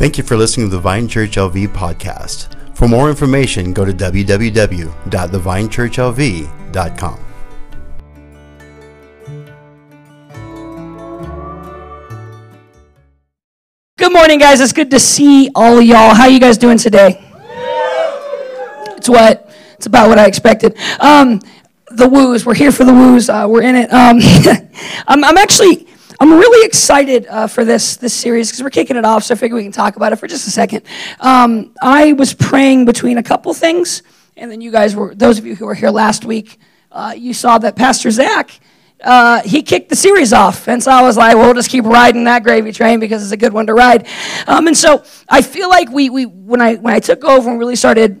Thank you for listening to the Vine Church LV podcast. For more information, go to www.thevinechurchlv.com. Good morning, guys. It's good to see all y'all. How you guys doing today? It's what? It's about what I expected. Um, the woos. We're here for the woos. Uh, we're in it. Um, I'm, I'm actually I'm really excited uh, for this this series because we're kicking it off. So I figure we can talk about it for just a second. Um, I was praying between a couple things, and then you guys were those of you who were here last week. Uh, you saw that Pastor Zach. Uh, he kicked the series off. And so I was like, well, just keep riding that gravy train because it's a good one to ride. Um, and so I feel like we, we when, I, when I took over and really started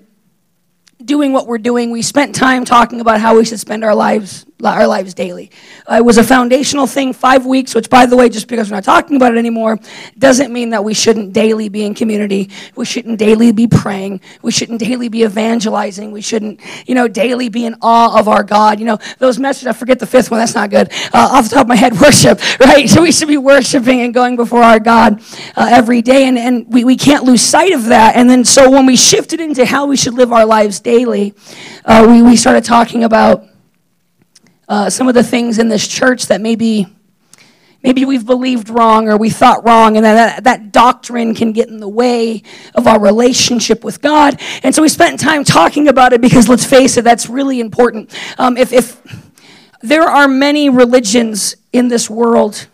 doing what we're doing, we spent time talking about how we should spend our lives our lives daily. Uh, it was a foundational thing, five weeks, which, by the way, just because we're not talking about it anymore, doesn't mean that we shouldn't daily be in community. We shouldn't daily be praying. We shouldn't daily be evangelizing. We shouldn't, you know, daily be in awe of our God. You know, those messages, I forget the fifth one, that's not good. Uh, off the top of my head, worship, right? So we should be worshiping and going before our God uh, every day, and, and we, we can't lose sight of that. And then, so when we shifted into how we should live our lives daily, uh, we, we started talking about uh, some of the things in this church that maybe maybe we've believed wrong or we thought wrong and that, that doctrine can get in the way of our relationship with god. And so we spent time talking about it because let's face it that's really important. Um, if, if there are many religions in this world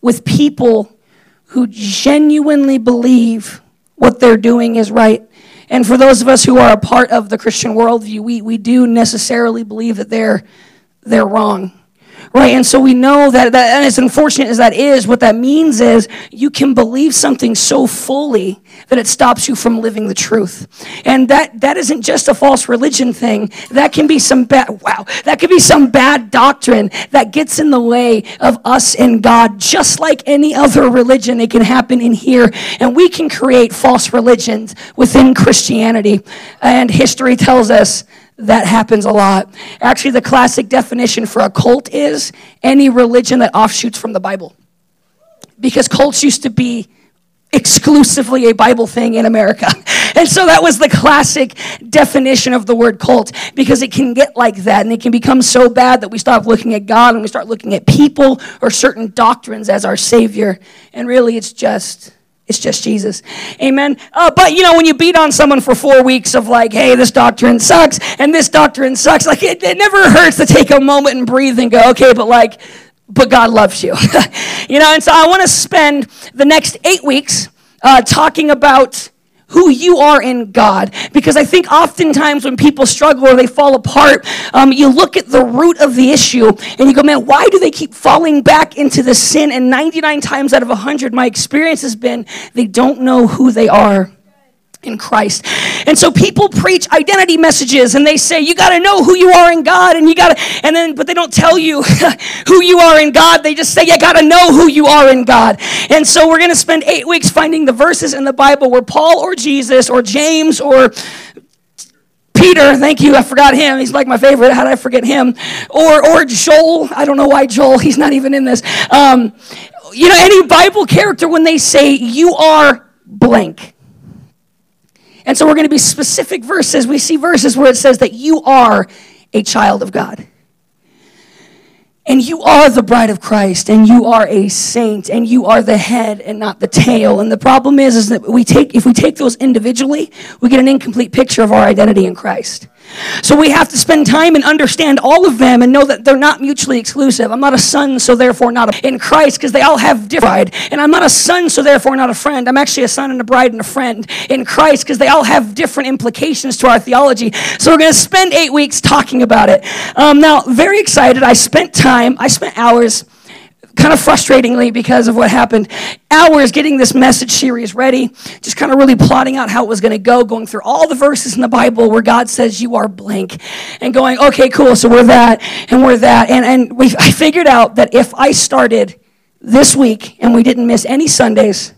with people who genuinely believe what they're doing is right and for those of us who are a part of the christian worldview we, we do necessarily believe that they're they're wrong right? And so we know that, that and as unfortunate as that is what that means is you can believe something so fully that it stops you from living the truth. And that that isn't just a false religion thing. That can be some bad wow that could be some bad doctrine that gets in the way of us and god just like any other religion. It can happen in here and we can create false religions within christianity. And history tells us that happens a lot. Actually, the classic definition for a cult is any religion that offshoots from the Bible. Because cults used to be exclusively a Bible thing in America. And so that was the classic definition of the word cult because it can get like that and it can become so bad that we stop looking at God and we start looking at people or certain doctrines as our Savior. And really, it's just it's just Jesus. Amen. Uh, but you know, when you beat on someone for four weeks of like, hey, this doctrine sucks and this doctrine sucks, like it, it never hurts to take a moment and breathe and go, okay, but like, but God loves you. you know, and so I want to spend the next eight weeks uh, talking about who you are in God. Because I think oftentimes when people struggle or they fall apart, um, you look at the root of the issue and you go, man, why do they keep falling back into the sin? And 99 times out of 100, my experience has been they don't know who they are in Christ. And so people preach identity messages and they say you got to know who you are in God and you got to and then but they don't tell you who you are in God. They just say you got to know who you are in God. And so we're going to spend 8 weeks finding the verses in the Bible where Paul or Jesus or James or Peter, thank you. I forgot him. He's like my favorite. How did I forget him? Or or Joel. I don't know why Joel. He's not even in this. Um, you know, any Bible character when they say you are blank and so we're going to be specific verses. We see verses where it says that you are a child of God. And you are the bride of Christ, and you are a saint, and you are the head and not the tail. And the problem is, is that we take, if we take those individually, we get an incomplete picture of our identity in Christ. So we have to spend time and understand all of them and know that they're not mutually exclusive. I'm not a son, so therefore not a, in Christ, because they all have different. And I'm not a son, so therefore not a friend. I'm actually a son and a bride and a friend in Christ, because they all have different implications to our theology. So we're going to spend eight weeks talking about it. Um, now, very excited. I spent time. I spent hours kind of frustratingly because of what happened, hours getting this message series ready, just kind of really plotting out how it was going to go, going through all the verses in the Bible where God says you are blank, and going, okay, cool, so we're that, and we're that. And, and we, I figured out that if I started this week and we didn't miss any Sundays,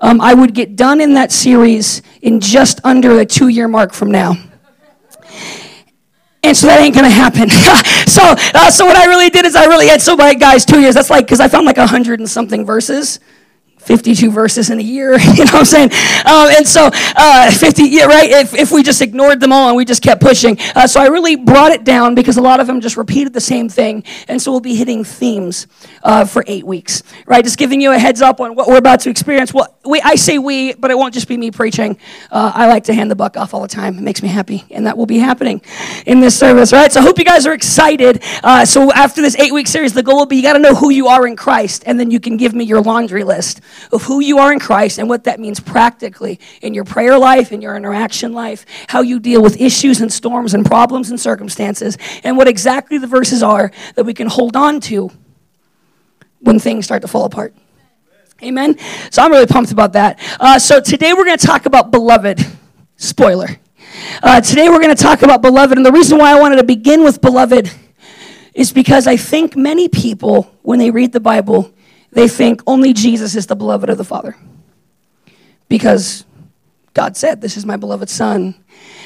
um, I would get done in that series in just under a two year mark from now. And so that ain't gonna happen. so, uh, so what I really did is I really had so my guys two years. That's like because I found like a hundred and something verses 52 verses in a year. you know what I'm saying? Um, and so, uh, 50, yeah, right? If, if we just ignored them all and we just kept pushing. Uh, so I really brought it down because a lot of them just repeated the same thing. And so we'll be hitting themes uh, for eight weeks, right? Just giving you a heads up on what we're about to experience. Well, we, I say we, but it won't just be me preaching. Uh, I like to hand the buck off all the time. It makes me happy. And that will be happening in this service, right? So I hope you guys are excited. Uh, so after this eight week series, the goal will be you got to know who you are in Christ, and then you can give me your laundry list of who you are in Christ and what that means practically in your prayer life, in your interaction life, how you deal with issues and storms and problems and circumstances, and what exactly the verses are that we can hold on to when things start to fall apart. Amen. So I'm really pumped about that. Uh, so today we're going to talk about beloved. Spoiler. Uh, today we're going to talk about beloved, and the reason why I wanted to begin with beloved is because I think many people, when they read the Bible, they think only Jesus is the beloved of the Father. Because God said, This is my beloved Son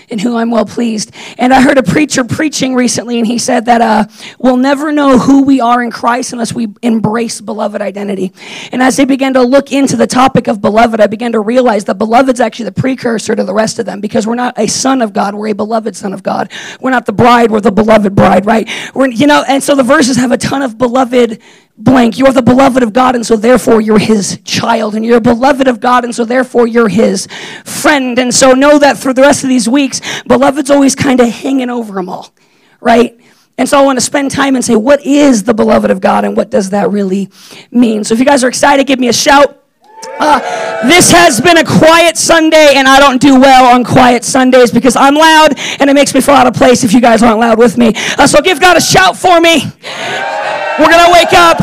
in whom I'm well pleased. And I heard a preacher preaching recently, and he said that uh, we'll never know who we are in Christ unless we embrace beloved identity. And as I began to look into the topic of beloved, I began to realize that beloved's actually the precursor to the rest of them because we're not a son of God, we're a beloved son of God. We're not the bride, we're the beloved bride, right? We're, you know, and so the verses have a ton of beloved blank. You're the beloved of God, and so therefore you're his child. And you're beloved of God, and so therefore you're his friend. And so know that for the rest of these weeks, beloved's always kind of hanging over them all, right? And so I want to spend time and say, what is the beloved of God, and what does that really mean? So if you guys are excited, give me a shout. Uh, this has been a quiet Sunday, and I don't do well on quiet Sundays because I'm loud and it makes me feel out of place if you guys aren't loud with me. Uh, so give God a shout for me. We're going to wake up.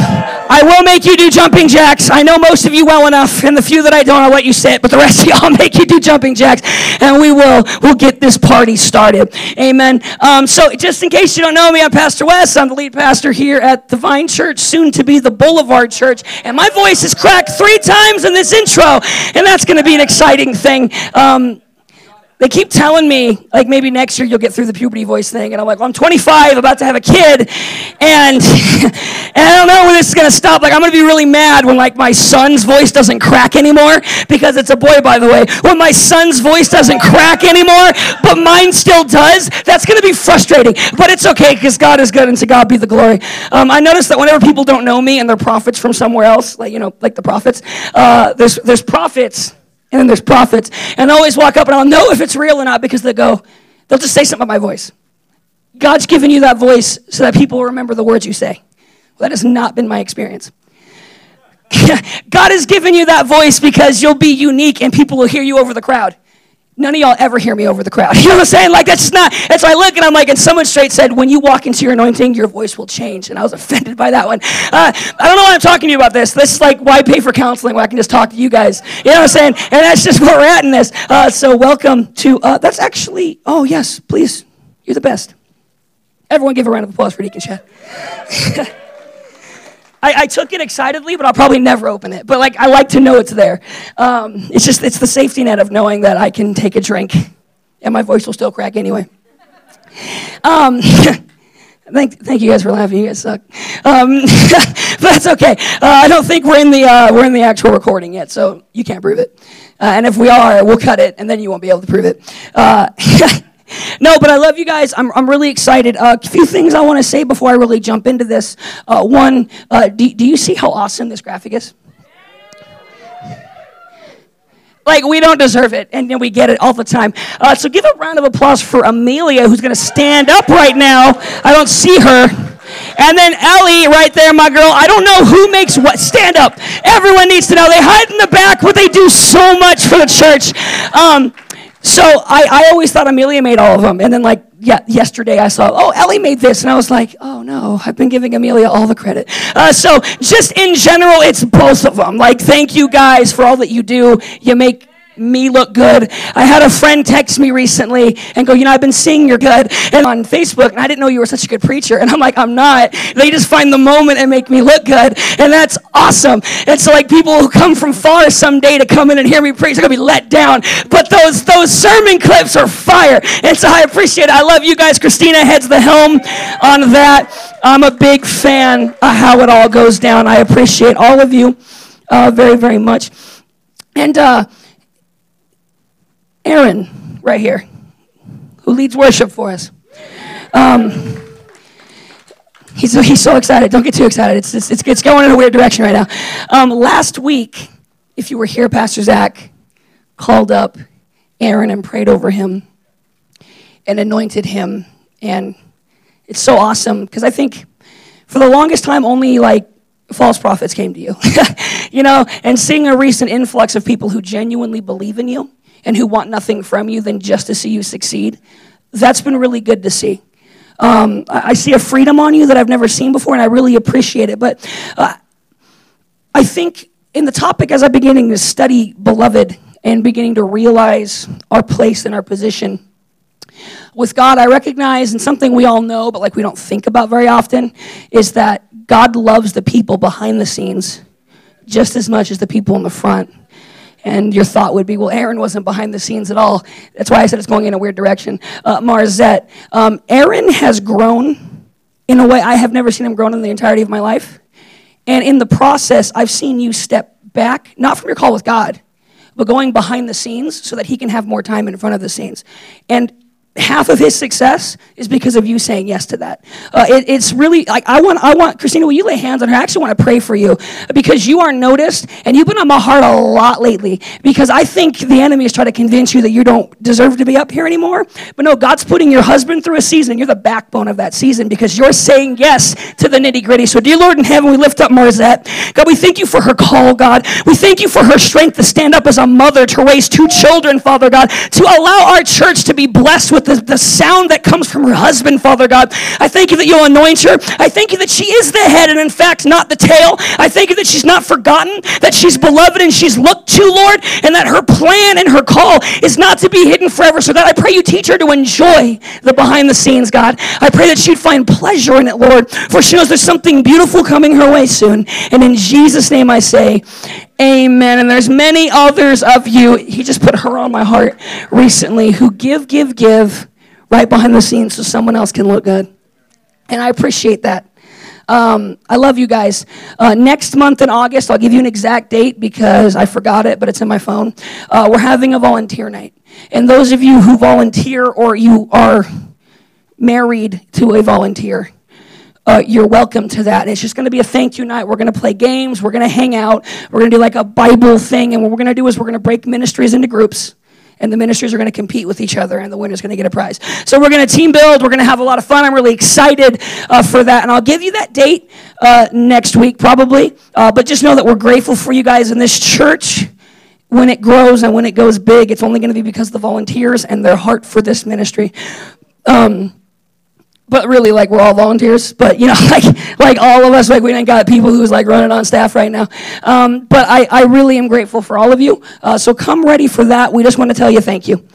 I will make you do jumping jacks. I know most of you well enough, and the few that I don't, I'll let you sit, but the rest of y'all make you do jumping jacks, and we will we'll get this party started. Amen. Um, so, just in case you don't know me, I'm Pastor Wes. I'm the lead pastor here at the Vine Church, soon to be the Boulevard Church, and my voice is cracked three times in this intro, and that's going to be an exciting thing. Um, they keep telling me, like, maybe next year you'll get through the puberty voice thing. And I'm like, well, I'm 25, about to have a kid. And, and I don't know when this is going to stop. Like, I'm going to be really mad when, like, my son's voice doesn't crack anymore. Because it's a boy, by the way. When my son's voice doesn't crack anymore, but mine still does, that's going to be frustrating. But it's okay because God is good and to God be the glory. Um, I notice that whenever people don't know me and they're prophets from somewhere else, like, you know, like the prophets, uh, there's, there's prophets and then there's prophets. And I always walk up and I'll know if it's real or not because they go, they'll just say something about my voice. God's given you that voice so that people remember the words you say. Well, that has not been my experience. God has given you that voice because you'll be unique and people will hear you over the crowd. None of y'all ever hear me over the crowd. You know what I'm saying? Like, that's just not, and so I look and I'm like, and someone straight said, when you walk into your anointing, your voice will change. And I was offended by that one. Uh, I don't know why I'm talking to you about this. This is like, why pay for counseling when I can just talk to you guys? You know what I'm saying? And that's just where we're at in this. Uh, so, welcome to, uh, that's actually, oh, yes, please. You're the best. Everyone give a round of applause for Deacon Chad. I, I, took it excitedly, but I'll probably never open it. But like, I like to know it's there. Um, it's just it's the safety net of knowing that I can take a drink, and my voice will still crack anyway. Um, thank, thank you guys for laughing. You guys suck. Um, but that's okay. Uh, I don't think we're in the uh, we're in the actual recording yet, so you can't prove it. Uh, and if we are, we'll cut it, and then you won't be able to prove it. No, but I love you guys. I'm, I'm really excited. Uh, a few things I want to say before I really jump into this. Uh, one, uh, do, do you see how awesome this graphic is? Like, we don't deserve it, and then we get it all the time. Uh, so, give a round of applause for Amelia, who's going to stand up right now. I don't see her. And then Ellie, right there, my girl. I don't know who makes what. Stand up. Everyone needs to know. They hide in the back, but they do so much for the church. Um, so I, I always thought Amelia made all of them. And then, like, yeah, yesterday I saw, oh, Ellie made this. And I was like, oh no, I've been giving Amelia all the credit. Uh, so, just in general, it's both of them. Like, thank you guys for all that you do. You make me look good. I had a friend text me recently and go, you know, I've been seeing you're good and on Facebook, and I didn't know you were such a good preacher. And I'm like, I'm not. They just find the moment and make me look good, and that's awesome. And so, like, people who come from far someday to come in and hear me preach they're gonna be let down. But those those sermon clips are fire, and so I appreciate it. I love you guys. Christina heads the helm on that. I'm a big fan of how it all goes down. I appreciate all of you. uh, very, very much. And uh, Aaron, right here, who leads worship for us. Um, he's, he's so excited. Don't get too excited. It's, it's, it's going in a weird direction right now. Um, last week, if you were here, Pastor Zach called up Aaron and prayed over him and anointed him. And it's so awesome because I think for the longest time, only like false prophets came to you. you know, and seeing a recent influx of people who genuinely believe in you and who want nothing from you than just to see you succeed, that's been really good to see. Um, I, see a freedom on you that I've never seen before, and I really appreciate it. But uh, I think in the topic, as I'm beginning to study Beloved and beginning to realize our place and our position, with God, I recognize, and something we all know, but like we don't think about very often, is that God loves the people behind the scenes just as much as the people in the front. And your thought would be, well, Aaron wasn't behind the scenes at all. That's why I said it's going in a weird direction. Uh, Marzette, um, Aaron has grown in a way I have never seen him grown in the entirety of my life. And in the process, I've seen you step back, not from your call with God, but going behind the scenes so that he can have more time in front of the scenes. And half of his success is because of you saying yes to that. Uh, it, it's really like I want. I want Christina. Will you lay hands on her? I actually want to pray for you because you are noticed and you've been on my heart a lot lately. Because I think the enemy is trying to convince you that you don't deserve to be up here anymore. But no, God's putting your husband through a season. You're the backbone of that season because you're saying yes to the nitty gritty. So, dear Lord in heaven, we lift up Marzette. God, we thank you for her call. God, we thank you for her strength to stand up as a mother to raise two children. Father God, to allow our church to be blessed with the, the sound that comes from her husband, Father God. I thank you that you'll anoint her. I thank you that she is the head and, in fact, not the tail. I thank you that she's not forgotten, that she's beloved and she's looked to, Lord, and that her plan and her call is not to be hidden forever. So, that I pray you teach her to enjoy the behind the scenes, God. I pray that she'd find pleasure in it, Lord, for she knows there's something beautiful coming her way soon. And in Jesus' name I say, Amen. And there's many others of you, he just put her on my heart recently, who give, give, give right behind the scenes so someone else can look good. And I appreciate that. Um, I love you guys. Uh, next month in August, I'll give you an exact date because I forgot it, but it's in my phone. Uh, we're having a volunteer night. And those of you who volunteer or you are married to a volunteer, uh, you're welcome to that. And it's just going to be a thank you night. We're going to play games. We're going to hang out. We're going to do like a Bible thing. And what we're going to do is we're going to break ministries into groups. And the ministries are going to compete with each other, and the winner's going to get a prize. So we're going to team build. We're going to have a lot of fun. I'm really excited uh, for that. And I'll give you that date uh, next week, probably. Uh, but just know that we're grateful for you guys in this church when it grows and when it goes big, it's only going to be because of the volunteers and their heart for this ministry. Um, but really like we're all volunteers but you know like like all of us like we ain't got people who's like running on staff right now. Um, but I, I really am grateful for all of you. Uh, so come ready for that. We just want to tell you thank you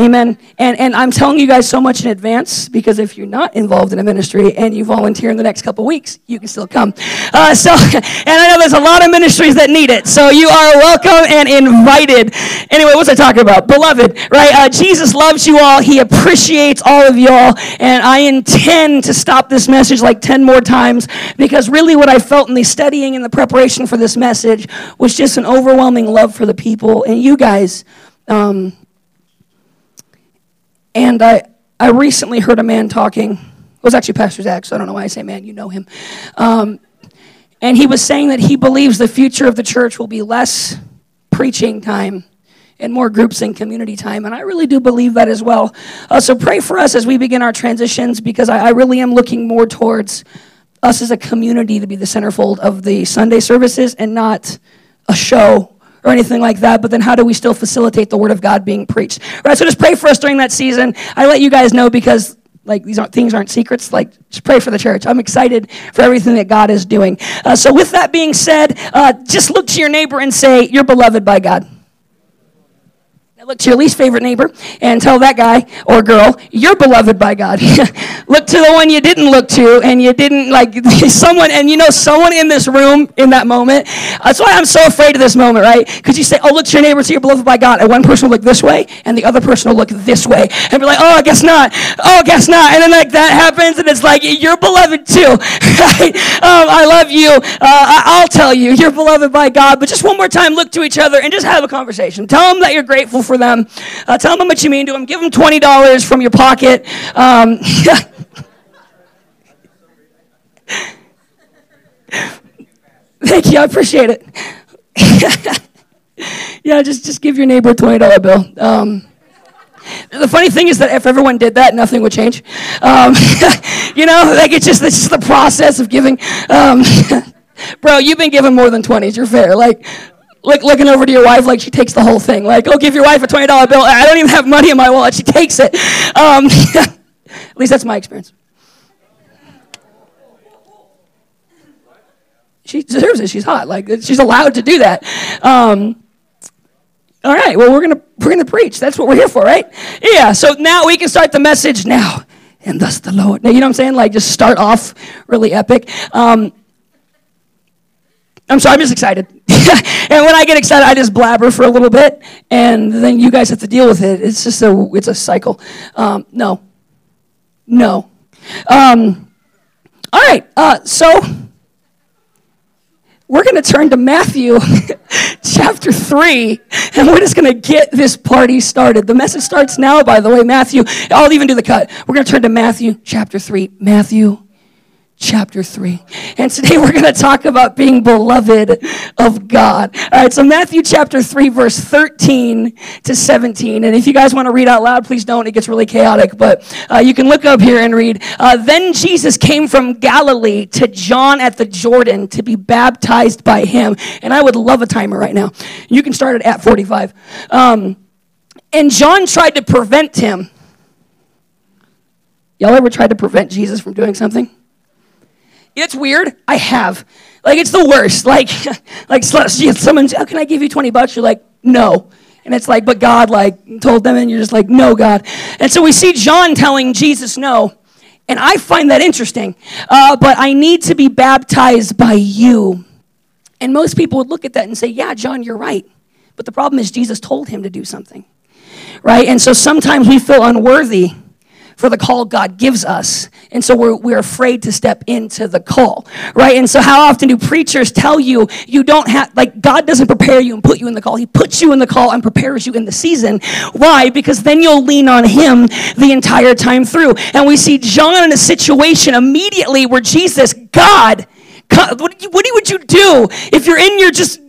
Amen. And, and I'm telling you guys so much in advance because if you're not involved in a ministry and you volunteer in the next couple weeks, you can still come. Uh, so, and I know there's a lot of ministries that need it. So you are welcome and invited. Anyway, what's I talking about? Beloved, right? Uh, Jesus loves you all. He appreciates all of y'all. And I intend to stop this message like 10 more times because really what I felt in the studying and the preparation for this message was just an overwhelming love for the people and you guys. Um, and I, I recently heard a man talking. It was actually Pastor Zach, so I don't know why I say man, you know him. Um, and he was saying that he believes the future of the church will be less preaching time and more groups and community time. And I really do believe that as well. Uh, so pray for us as we begin our transitions because I, I really am looking more towards us as a community to be the centerfold of the Sunday services and not a show or anything like that, but then how do we still facilitate the word of God being preached? Right? So just pray for us during that season. I let you guys know because like these aren't things aren't secrets like just pray for the church i'm excited for everything that god is doing uh, so with that being said uh, just look to your neighbor and say you're beloved by god Look to your least favorite neighbor and tell that guy or girl, you're beloved by God. look to the one you didn't look to and you didn't like someone, and you know someone in this room in that moment. That's why I'm so afraid of this moment, right? Because you say, oh, look to your neighbor, so you're beloved by God. And one person will look this way and the other person will look this way and be like, oh, I guess not. Oh, I guess not. And then like that happens and it's like, you're beloved too? Um, I love you. Uh, I- will tell you, you're beloved by God. But just one more time, look to each other and just have a conversation. Tell them that you're grateful for for them. Uh, tell them much you mean to them. Give them $20 from your pocket. Um, Thank you. I appreciate it. yeah, just, just give your neighbor a $20 bill. Um, the funny thing is that if everyone did that, nothing would change. Um, you know, like it's just, it's just the process of giving. Um, bro, you've been given more than 20s. You're fair. Like, like looking over to your wife like she takes the whole thing. Like, go give your wife a $20 bill. I don't even have money in my wallet. She takes it. Um, at least that's my experience. She deserves it. She's hot. Like, she's allowed to do that. Um, all right. Well, we're gonna we're gonna preach. That's what we're here for, right? Yeah. So now we can start the message now. And thus the Lord. Now, you know what I'm saying? Like, just start off really epic. Um, I'm sorry, I'm just excited. and when I get excited, I just blabber for a little bit, and then you guys have to deal with it. It's just a, it's a cycle. Um, no. No. Um, all right, uh, so we're going to turn to Matthew chapter 3, and we're just going to get this party started. The message starts now, by the way, Matthew. I'll even do the cut. We're going to turn to Matthew chapter 3. Matthew chapter 3. And today we're going to talk about being beloved of God. All right, so Matthew chapter 3, verse 13 to 17. And if you guys want to read out loud, please don't. It gets really chaotic, but uh, you can look up here and read. Uh, then Jesus came from Galilee to John at the Jordan to be baptized by him. And I would love a timer right now. You can start it at 45. Um, and John tried to prevent him. Y'all ever tried to prevent Jesus from doing something? It's weird. I have. Like it's the worst. Like, like someone's, oh, can I give you 20 bucks? You're like, no. And it's like, but God like told them, and you're just like, no, God. And so we see John telling Jesus no. And I find that interesting. Uh, but I need to be baptized by you. And most people would look at that and say, yeah, John, you're right. But the problem is Jesus told him to do something. Right? And so sometimes we feel unworthy for the call God gives us. And so we're, we're afraid to step into the call, right? And so how often do preachers tell you you don't have, like, God doesn't prepare you and put you in the call. He puts you in the call and prepares you in the season. Why? Because then you'll lean on Him the entire time through. And we see John in a situation immediately where Jesus, God, God what, what would you do if you're in your just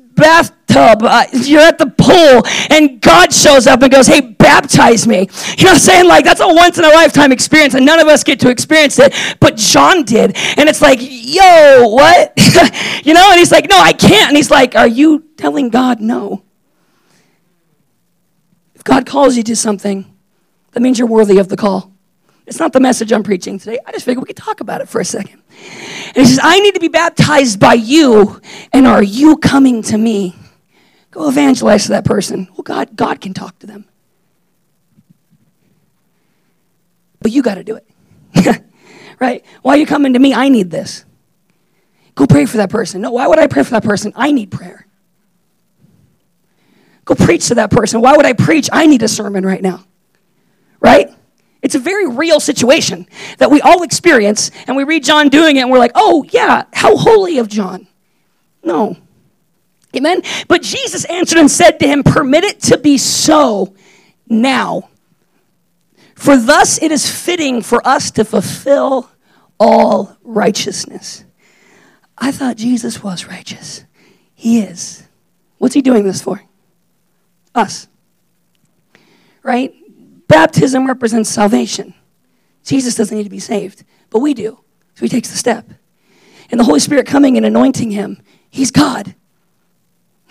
bathtub, uh, you're at the pool, and God shows up and goes, Hey, baptize me. You know what I'm saying? Like, that's a once in a lifetime experience, and none of us get to experience it, but John did. And it's like, Yo, what? you know? And he's like, No, I can't. And he's like, Are you telling God no? If God calls you to something, that means you're worthy of the call. It's not the message I'm preaching today. I just figured we could talk about it for a second. And he says, I need to be baptized by you, and are you coming to me? Go evangelize to that person. Well, God, God can talk to them. But you got to do it. right? Why are you coming to me? I need this. Go pray for that person. No, why would I pray for that person? I need prayer. Go preach to that person. Why would I preach? I need a sermon right now. Right? It's a very real situation that we all experience, and we read John doing it, and we're like, oh, yeah, how holy of John. No. Amen? But Jesus answered and said to him, Permit it to be so now. For thus it is fitting for us to fulfill all righteousness. I thought Jesus was righteous. He is. What's he doing this for? Us. Right? Baptism represents salvation. Jesus doesn't need to be saved, but we do. So he takes the step. And the Holy Spirit coming and anointing him, he's God.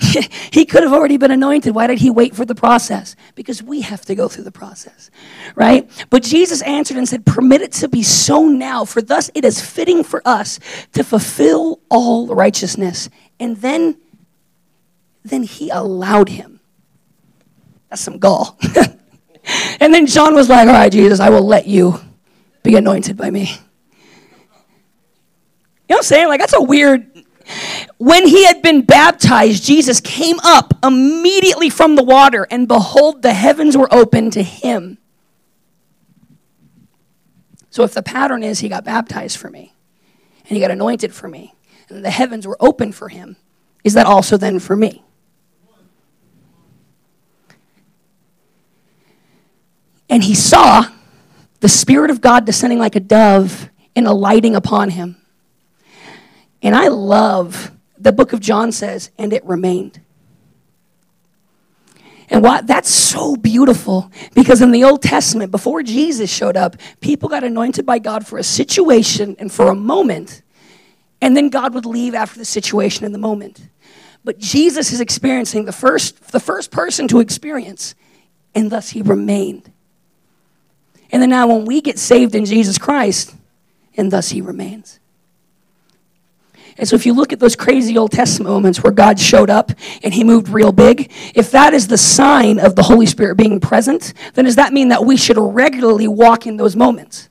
he could have already been anointed. Why did he wait for the process? Because we have to go through the process, right? But Jesus answered and said, Permit it to be so now, for thus it is fitting for us to fulfill all righteousness. And then, then he allowed him That's some gall. and then John was like, All right, Jesus, I will let you be anointed by me. You know what I'm saying? Like, that's a weird. When he had been baptized, Jesus came up immediately from the water, and behold, the heavens were open to him. So, if the pattern is he got baptized for me, and he got anointed for me, and the heavens were open for him, is that also then for me? And he saw the Spirit of God descending like a dove and alighting upon him. And I love the book of John says, and it remained. And what that's so beautiful because in the Old Testament, before Jesus showed up, people got anointed by God for a situation and for a moment, and then God would leave after the situation and the moment. But Jesus is experiencing the first, the first person to experience, and thus he remained. And then now, when we get saved in Jesus Christ, and thus he remains. And so, if you look at those crazy Old Testament moments where God showed up and he moved real big, if that is the sign of the Holy Spirit being present, then does that mean that we should regularly walk in those moments?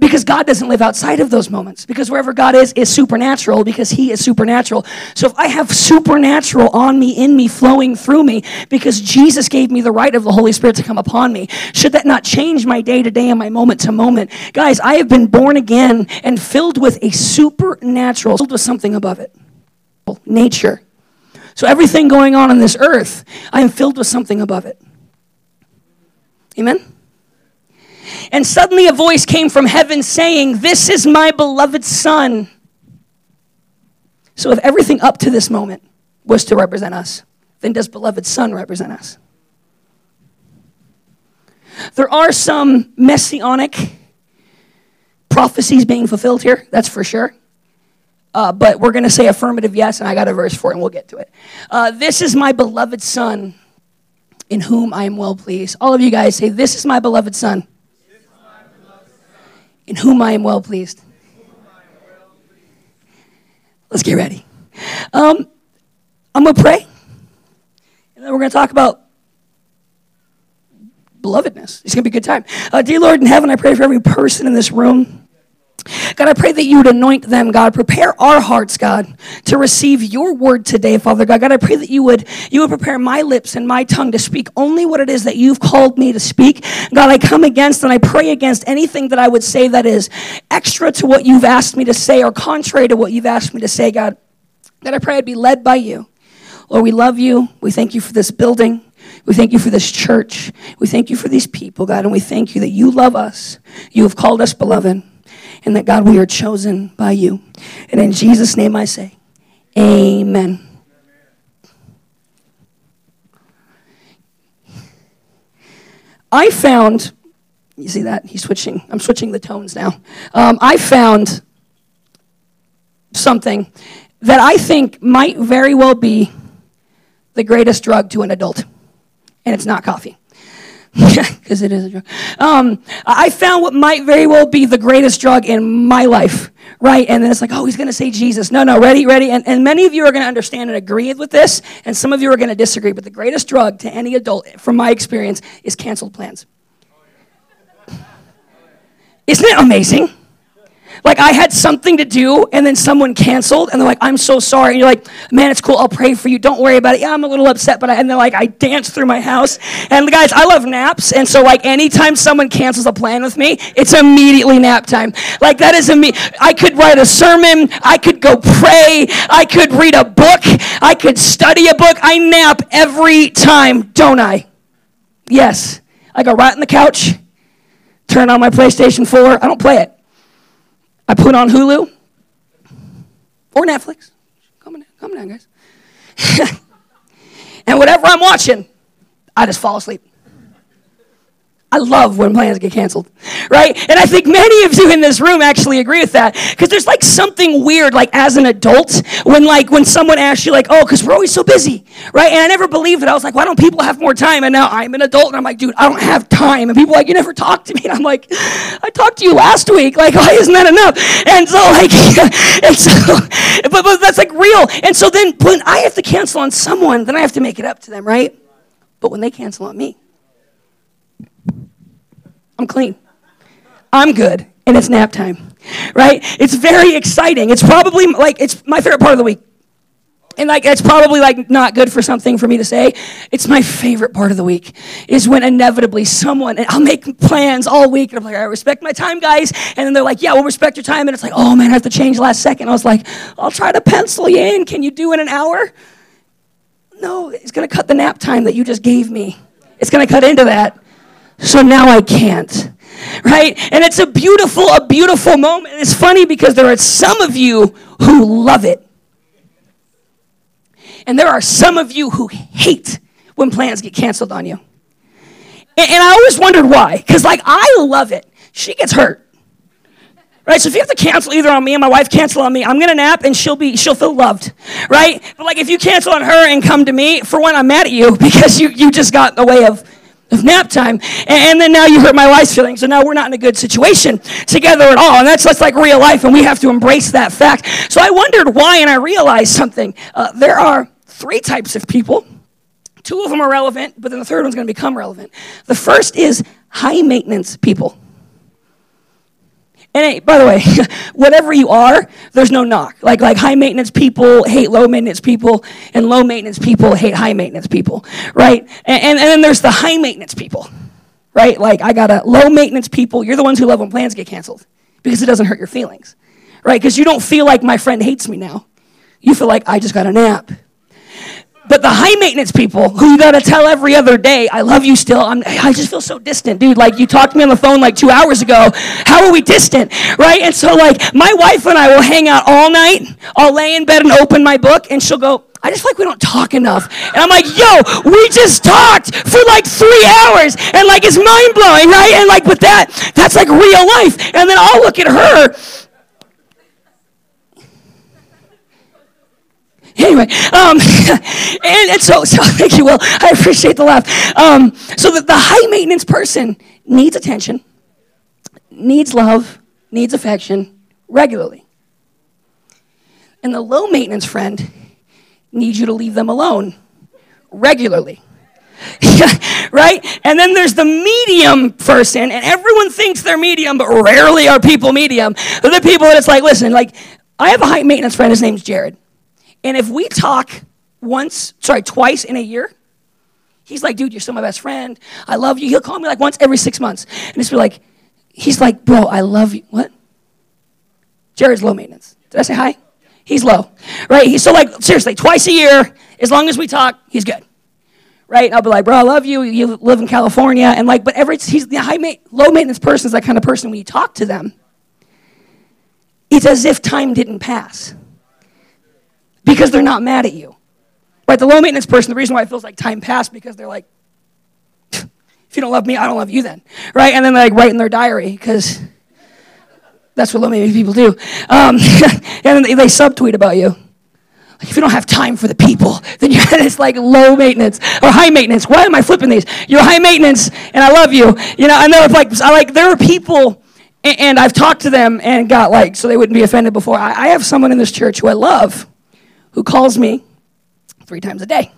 Because God doesn't live outside of those moments. Because wherever God is, is supernatural because He is supernatural. So if I have supernatural on me, in me, flowing through me, because Jesus gave me the right of the Holy Spirit to come upon me, should that not change my day to day and my moment to moment? Guys, I have been born again and filled with a supernatural, filled with something above it nature. So everything going on on this earth, I am filled with something above it. Amen? And suddenly a voice came from heaven saying, This is my beloved Son. So if everything up to this moment was to represent us, then does beloved Son represent us? There are some messianic prophecies being fulfilled here, that's for sure. Uh, but we're going to say affirmative yes, and I got a verse for it, and we'll get to it. Uh, this is my beloved Son in whom I am well pleased. All of you guys say, This is my beloved Son in whom I am well pleased. Let's get ready. Um, I'm going to pray, and then we're going to talk about belovedness. It's going to be a good time. Uh, dear Lord in heaven, I pray for every person in this room. God, I pray that you would anoint them, God. Prepare our hearts, God, to receive your word today, Father God. God, I pray that you would you would prepare my lips and my tongue to speak only what it is that you've called me to speak. God, I come against and I pray against anything that I would say that is extra to what you've asked me to say or contrary to what you've asked me to say, God. God, I pray I'd be led by you. Lord, we love you. We thank you for this building. We thank you for this church. We thank you for these people, God, and we thank you that you love us. You have called us beloved and that God, we are chosen by you. And in Jesus' name I say, Amen. I found, you see that? He's switching. I'm switching the tones now. Um, I found something that I think might very well be the greatest drug to an adult, and it's not coffee because it is a drug. Um, I found what might very well be the greatest drug in my life, right? And then it's like, oh, he's going to say Jesus. No, no, ready, ready. And, and many of you are going to understand and agree with this, and some of you are going to disagree. But the greatest drug to any adult, from my experience, is canceled plans. Isn't it amazing? Like I had something to do and then someone canceled and they're like, I'm so sorry. And you're like, man, it's cool. I'll pray for you. Don't worry about it. Yeah, I'm a little upset, but I, and then like I dance through my house. And guys, I love naps. And so like anytime someone cancels a plan with me, it's immediately nap time. Like that is me. I could write a sermon. I could go pray. I could read a book. I could study a book. I nap every time, don't I? Yes. I go right on the couch, turn on my PlayStation 4. I don't play it. I put on Hulu or Netflix. Come on, come down, guys. and whatever I'm watching, I just fall asleep. I love when plans get canceled, right? And I think many of you in this room actually agree with that because there's like something weird, like as an adult, when like when someone asks you, like, oh, because we're always so busy, right? And I never believed it. I was like, why don't people have more time? And now I'm an adult, and I'm like, dude, I don't have time. And people like, you never talk to me. And I'm like, I talked to you last week. Like, why isn't that enough? And so like, and so, but, but that's like real. And so then when I have to cancel on someone, then I have to make it up to them, right? But when they cancel on me, I'm clean. I'm good. And it's nap time, right? It's very exciting. It's probably like, it's my favorite part of the week. And like, it's probably like not good for something for me to say. It's my favorite part of the week is when inevitably someone, and I'll make plans all week. And I'm like, I respect my time, guys. And then they're like, yeah, we'll respect your time. And it's like, oh man, I have to change last second. I was like, I'll try to pencil you in. Can you do in an hour? No, it's going to cut the nap time that you just gave me. It's going to cut into that. So now I can't right? And it's a beautiful, a beautiful moment. It's funny because there are some of you who love it. And there are some of you who hate when plans get canceled on you. And, and I always wondered why. Because, like, I love it. She gets hurt. Right? So if you have to cancel either on me and my wife cancel on me, I'm gonna nap and she'll be she'll feel loved. Right? But like if you cancel on her and come to me, for one, I'm mad at you because you, you just got in the way of of nap time. And, then now you hurt my wife's feelings. So now we're not in a good situation together at all. And that's just like real life, and we have to embrace that fact. So I wondered why, and I realized something. Uh, there are three types of people. Two of them are relevant, but then the third one's going to become relevant. The first is high maintenance people. And hey, by the way, whatever you are, there's no knock. Like like high maintenance people hate low maintenance people, and low maintenance people hate high maintenance people, right? And, and, and then there's the high maintenance people, right? Like I got a low maintenance people. You're the ones who love when plans get canceled because it doesn't hurt your feelings, right? Because you don't feel like my friend hates me now. You feel like I just got a nap. But the high maintenance people who you gotta tell every other day, I love you still. I'm, I just feel so distant, dude. Like you talked to me on the phone like two hours ago. How are we distant, right? And so like my wife and I will hang out all night. I'll lay in bed and open my book, and she'll go, I just feel like we don't talk enough. And I'm like, yo, we just talked for like three hours. And like, it's mind blowing, right? And like, with that, that's like real life. And then I'll look at her Anyway, um, and, and, so, so thank you, Will. I appreciate the laugh. Um, so the, the high maintenance person needs attention, needs love, needs affection regularly. And the low maintenance friend needs you to leave them alone regularly. right? And then there's the medium person, and everyone thinks they're medium, but rarely are people medium. They're the people that it's like, listen, like, I have a high maintenance friend, his name's Jared. And if we talk once, sorry, twice in a year, he's like, dude, you're still my best friend. I love you. He'll call me like once every six months. And it's be like, he's like, bro, I love you. What? Jared's low maintenance. Did I say hi? He's low, right? He's so like, seriously, twice a year, as long as we talk, he's good. Right? And I'll be like, bro, I love you. You live in California. And like, but every, he's the high ma- low maintenance person is that kind of person when you talk to them, it's as if time didn't pass because they're not mad at you. Right? The low maintenance person, the reason why it feels like time passed because they're like, if you don't love me, I don't love you then. Right? And then they like write in their diary because that's what low maintenance people do. Um, and they, they subtweet about you. Like, if you don't have time for the people, then you're it's like low maintenance or high maintenance. Why am I flipping these? You're high maintenance, and I love you. You know, and they're like, I like there are people, and, and I've talked to them and got like, so they wouldn't be offended before. I, I have someone in this church who I love, who calls me three times a day.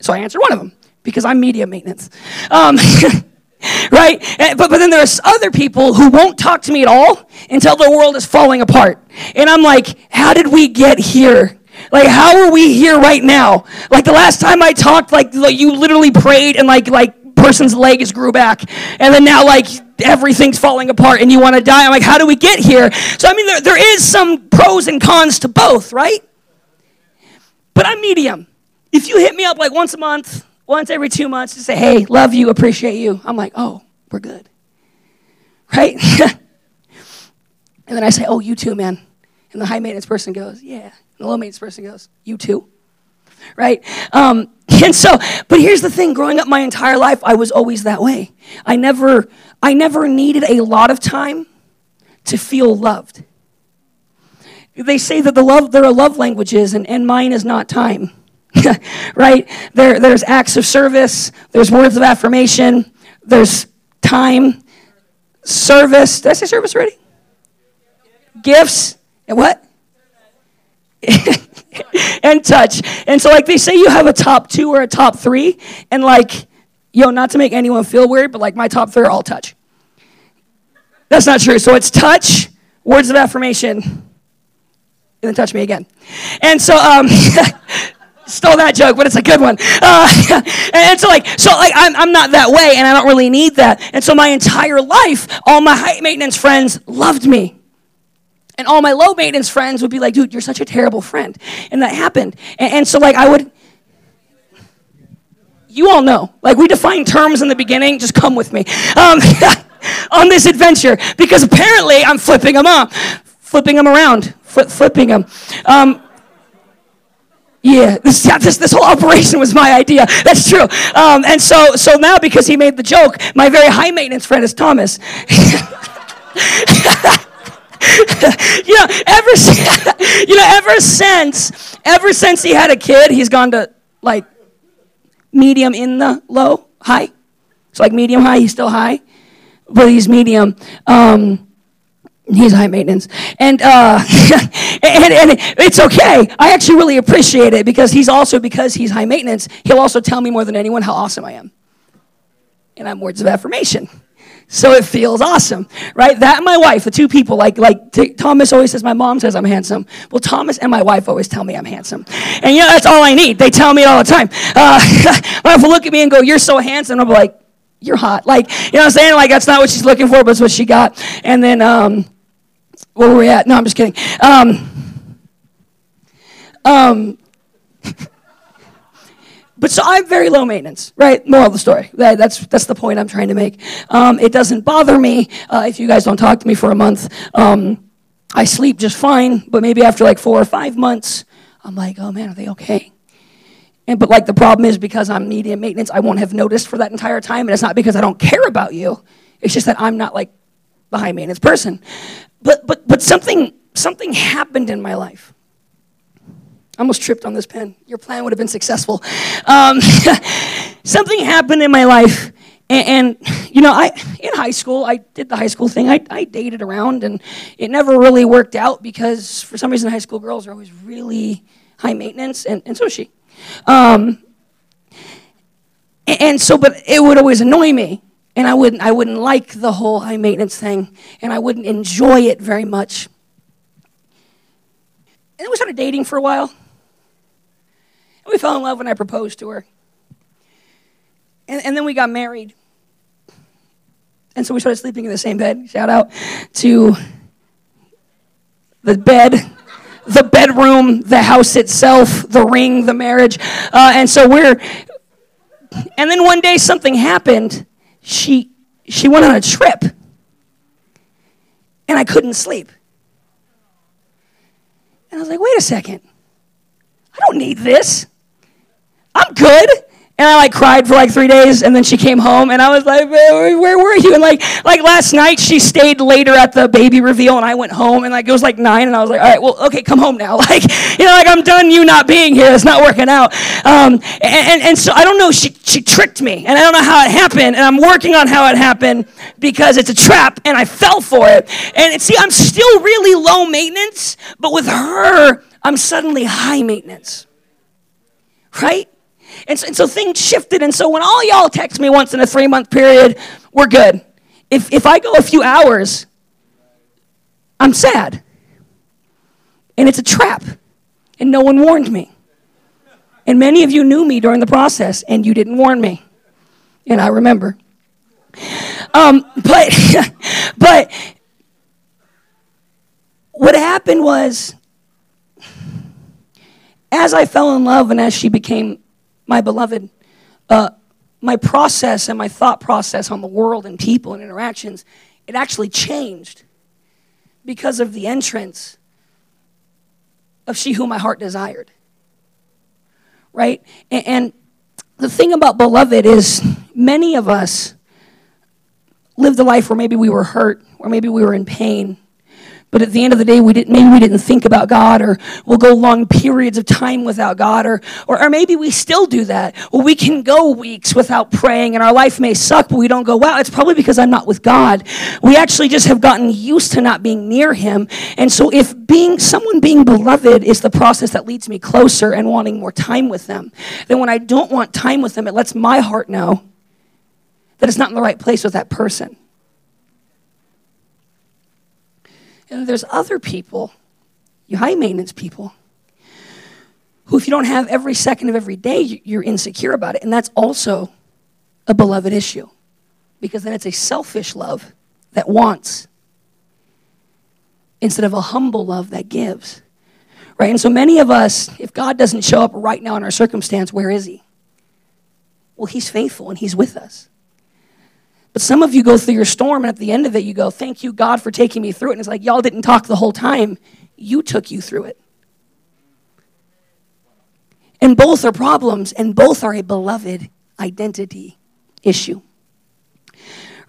So I answer one of them because I'm media maintenance. Um, right? But, but then there's other people who won't talk to me at all until the world is falling apart. And I'm like, how did we get here? Like, how are we here right now? Like the last time I talked, like, like you literally prayed and like like person's legs grew back, and then now like everything's falling apart and you want to die. I'm like, how do we get here? So I mean, there, there is some pros and cons to both, right? But I'm medium. If you hit me up like once a month, once every two months to say, hey, love you, appreciate you, I'm like, oh, we're good. Right? and then I say, oh, you too, man. And the high maintenance person goes, yeah. And the low maintenance person goes, you too. Right? Um, and so, but here's the thing growing up my entire life, I was always that way. I never, I never needed a lot of time to feel loved they say that the love there are love languages and, and mine is not time right there, there's acts of service there's words of affirmation there's time service did i say service already gifts and what and touch. And so, like, they say you have a top two or a top three, and like, yo, not to make anyone feel weird, but like, my top three are all touch. That's not true. So it's touch, words of affirmation, and then touch me again. And so, um, stole that joke, but it's a good one. Uh, and so like, so like, I'm, I'm not that way, and I don't really need that. And so my entire life, all my high maintenance friends loved me. And all my low maintenance friends would be like, dude, you're such a terrible friend. And that happened. And, and so like, I would, you all know, like we define terms in the beginning, just come with me. Um, on this adventure because apparently I'm flipping them up, flipping them around, flipping them. Um, yeah, this, this, this whole operation was my idea. That's true. Um, and so, so now because he made the joke, my very high maintenance friend is Thomas. you know, ever, you know, ever since, ever since he had a kid, he's gone to like medium in the low, high. So like medium high, he's still high, but he's medium. Um, He's high maintenance. And, uh, and, and it's okay. I actually really appreciate it because he's also, because he's high maintenance, he'll also tell me more than anyone how awesome I am. And I'm words of affirmation. So it feels awesome, right? That and my wife, the two people, like, like t- Thomas always says, my mom says I'm handsome. Well, Thomas and my wife always tell me I'm handsome. And you know, that's all I need. They tell me all the time. Uh, my wife will look at me and go, you're so handsome. I'm like, you're hot. Like, you know what I'm saying? Like, that's not what she's looking for, but it's what she got. And then, um, where were we at? No, I'm just kidding. Um, um, but so I'm very low maintenance, right? Moral of the story. That, that's that's the point I'm trying to make. Um, it doesn't bother me uh, if you guys don't talk to me for a month. Um, I sleep just fine, but maybe after like four or five months, I'm like, oh man, are they okay? And but like the problem is because I'm medium maintenance, I won't have noticed for that entire time, and it's not because I don't care about you. It's just that I'm not like the high maintenance person. But, but, but something, something happened in my life. I almost tripped on this pen. Your plan would have been successful. Um, something happened in my life. And, and, you know, I in high school, I did the high school thing. I, I dated around, and it never really worked out because for some reason, high school girls are always really high maintenance, and, and so is she. Um, and, and so, but it would always annoy me and I wouldn't, I wouldn't like the whole high maintenance thing, and I wouldn't enjoy it very much. And we started dating for a while. And we fell in love when I proposed to her. And, and then we got married. And so we started sleeping in the same bed. Shout out to the bed, the bedroom, the house itself, the ring, the marriage. Uh, and so we're, and then one day something happened she she went on a trip and I couldn't sleep. And I was like, wait a second. I don't need this. I'm good. And I like cried for like three days, and then she came home, and I was like, where, were you? And like, like last night, she stayed later at the baby reveal, and I went home, and like it was like nine, and I was like, all right, well, okay, come home now. Like, you know, like I'm done. You not being here, it's not working out. Um, and, and and so I don't know. She she tricked me, and I don't know how it happened, and I'm working on how it happened because it's a trap, and I fell for it. And see, I'm still really low maintenance, but with her, I'm suddenly high maintenance. Right? And so, and so things shifted. And so when all y'all text me once in a three month period, we're good. If, if I go a few hours, I'm sad. And it's a trap. And no one warned me. And many of you knew me during the process, and you didn't warn me. And I remember. Um, but, but what happened was, as I fell in love and as she became my beloved, uh, my process and my thought process on the world and people and interactions, it actually changed because of the entrance of she whom my heart desired. Right? And, and the thing about beloved is many of us lived a life where maybe we were hurt, or maybe we were in pain. But at the end of the day, we didn't, maybe we didn't think about God, or we'll go long periods of time without God, or, or, or maybe we still do that. Well, we can go weeks without praying, and our life may suck, but we don't go, wow, it's probably because I'm not with God. We actually just have gotten used to not being near Him. And so, if being someone being beloved is the process that leads me closer and wanting more time with them, then when I don't want time with them, it lets my heart know that it's not in the right place with that person. And there's other people, you high maintenance people, who, if you don't have every second of every day, you're insecure about it. And that's also a beloved issue because then it's a selfish love that wants instead of a humble love that gives. Right? And so many of us, if God doesn't show up right now in our circumstance, where is He? Well, He's faithful and He's with us. But some of you go through your storm, and at the end of it, you go, Thank you, God, for taking me through it. And it's like, y'all didn't talk the whole time. You took you through it. And both are problems, and both are a beloved identity issue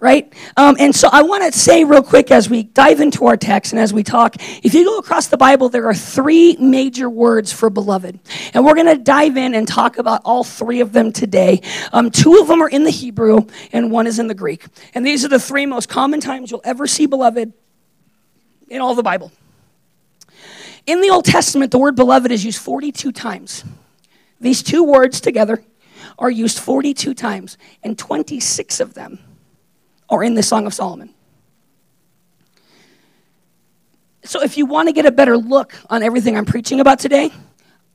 right? Um, and so I want to say real quick as we dive into our text and as we talk, if you go across the Bible, there are three major words for beloved. And we're going to dive in and talk about all three of them today. Um, two of them are in the Hebrew, and one is in the Greek. And these are the three most common times you'll ever see beloved in all the Bible. In the Old Testament, the word beloved is used 42 times. These two words together are used 42 times, and 26 of them or in the Song of Solomon. So, if you want to get a better look on everything I'm preaching about today,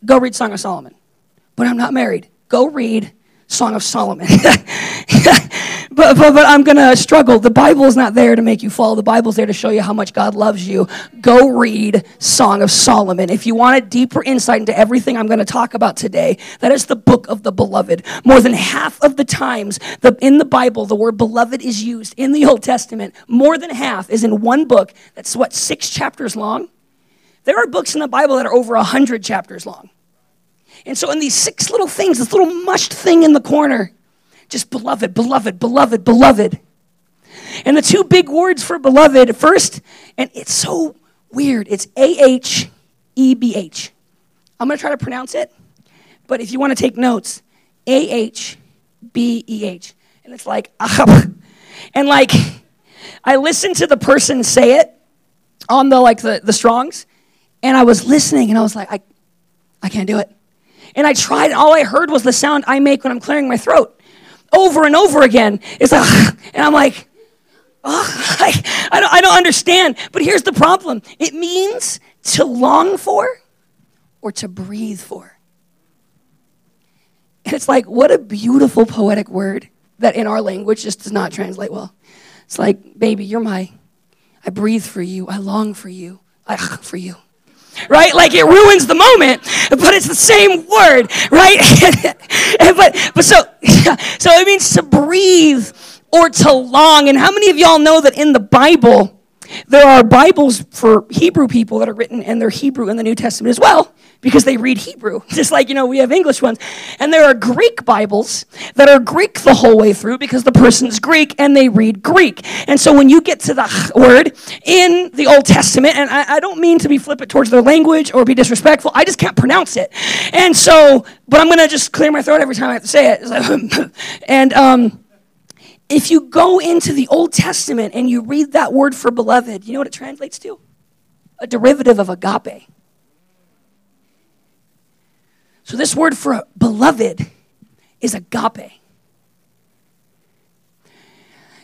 go read Song of Solomon. But I'm not married. Go read Song of Solomon. but, but, but I'm going to struggle. The Bible is not there to make you fall. The Bible's there to show you how much God loves you. Go read Song of Solomon. If you want a deeper insight into everything I'm going to talk about today, that is the book of the beloved. More than half of the times the, in the Bible, the word beloved is used in the Old Testament. More than half is in one book that's what, six chapters long? There are books in the Bible that are over 100 chapters long. And so, in these six little things, this little mushed thing in the corner, just beloved, beloved, beloved, beloved. And the two big words for beloved, first, and it's so weird, it's A H E B H. I'm going to try to pronounce it, but if you want to take notes, A H B E H. And it's like, ah. and like, I listened to the person say it on the like the, the Strongs, and I was listening and I was like, I, I can't do it. And I tried, and all I heard was the sound I make when I'm clearing my throat over and over again. It's like, and I'm like, oh, I, I, don't, I don't understand. But here's the problem it means to long for or to breathe for. And it's like, what a beautiful poetic word that in our language just does not translate well. It's like, baby, you're my, I breathe for you, I long for you, I for you right? Like it ruins the moment, but it's the same word, right? but but so so it means to breathe or to long. And how many of y'all know that in the Bible there are Bibles for Hebrew people that are written and they're Hebrew in the New Testament as well? because they read Hebrew, just like, you know, we have English ones. And there are Greek Bibles that are Greek the whole way through because the person's Greek and they read Greek. And so when you get to the word in the Old Testament, and I, I don't mean to be flippant towards their language or be disrespectful, I just can't pronounce it. And so, but I'm going to just clear my throat every time I have to say it. and, um, if you go into the Old Testament and you read that word for beloved, you know what it translates to? A derivative of agape. So, this word for beloved is agape.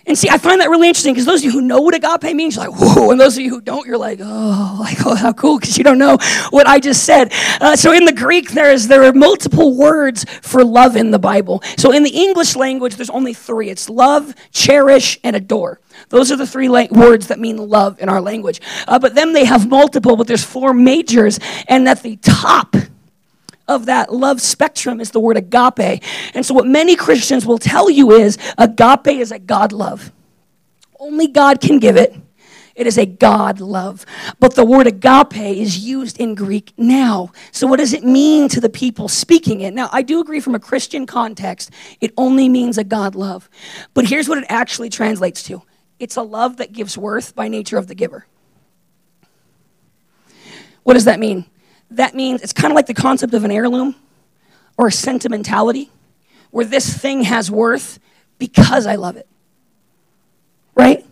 And see, I find that really interesting because those of you who know what agape means, you're like, whoa. And those of you who don't, you're like, oh, like, oh, how cool, because you don't know what I just said. Uh, so in the Greek, there is there are multiple words for love in the Bible. So in the English language, there's only three. It's love, cherish, and adore. Those are the three la- words that mean love in our language. Uh, but then they have multiple, but there's four majors. And at the top of that love spectrum is the word agape. And so, what many Christians will tell you is agape is a God love. Only God can give it. It is a God love. But the word agape is used in Greek now. So, what does it mean to the people speaking it? Now, I do agree from a Christian context, it only means a God love. But here's what it actually translates to it's a love that gives worth by nature of the giver. What does that mean? That means it's kind of like the concept of an heirloom or a sentimentality where this thing has worth because I love it. Right?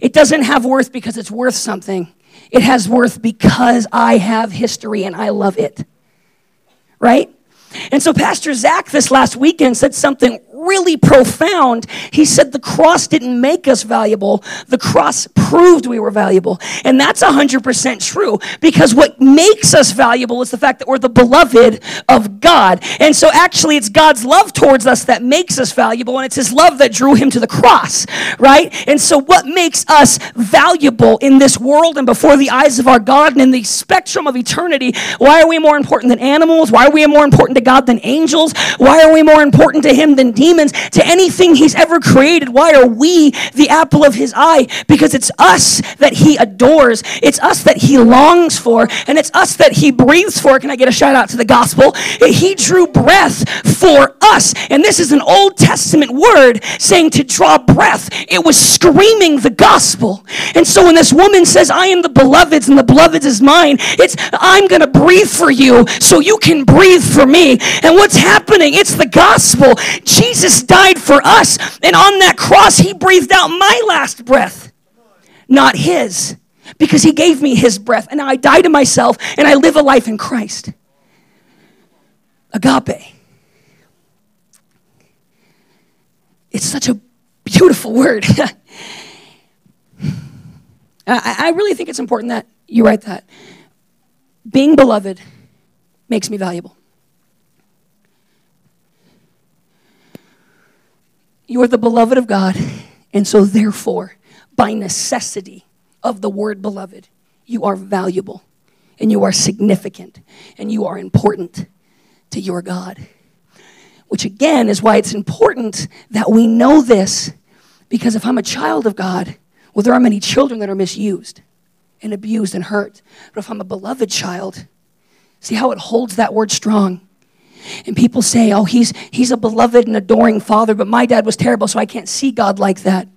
It doesn't have worth because it's worth something. It has worth because I have history and I love it. Right? And so Pastor Zach this last weekend said something really profound. He said the cross didn't make us valuable, the cross proved we were valuable. And that's 100% true because what makes us valuable is the fact that we're the beloved of God. And so actually, it's God's love towards us that makes us valuable, and it's His love that drew Him to the cross, right? And so, what makes us valuable in this world and before the eyes of our God and in the spectrum of eternity? Why are we more important than animals? Why are we more important to God than angels? Why are we more important to Him than demons? Demons, to anything he's ever created. Why are we the apple of his eye? Because it's us that he adores, it's us that he longs for, and it's us that he breathes for. Can I get a shout out to the gospel? He drew breath for us. And this is an Old Testament word saying to draw breath. It was screaming the gospel. And so when this woman says, I am the beloved's and the beloved's is mine, it's I'm going to breathe for you so you can breathe for me. And what's happening? It's the gospel. Jesus Jesus died for us. And on that cross, he breathed out my last breath, not his, because he gave me his breath. And now I die to myself and I live a life in Christ. Agape. It's such a beautiful word. I really think it's important that you write that. Being beloved makes me valuable. You are the beloved of God, and so therefore, by necessity of the word beloved, you are valuable and you are significant and you are important to your God. Which again is why it's important that we know this because if I'm a child of God, well, there are many children that are misused and abused and hurt. But if I'm a beloved child, see how it holds that word strong. And people say, oh, he's, he's a beloved and adoring father, but my dad was terrible, so I can't see God like that.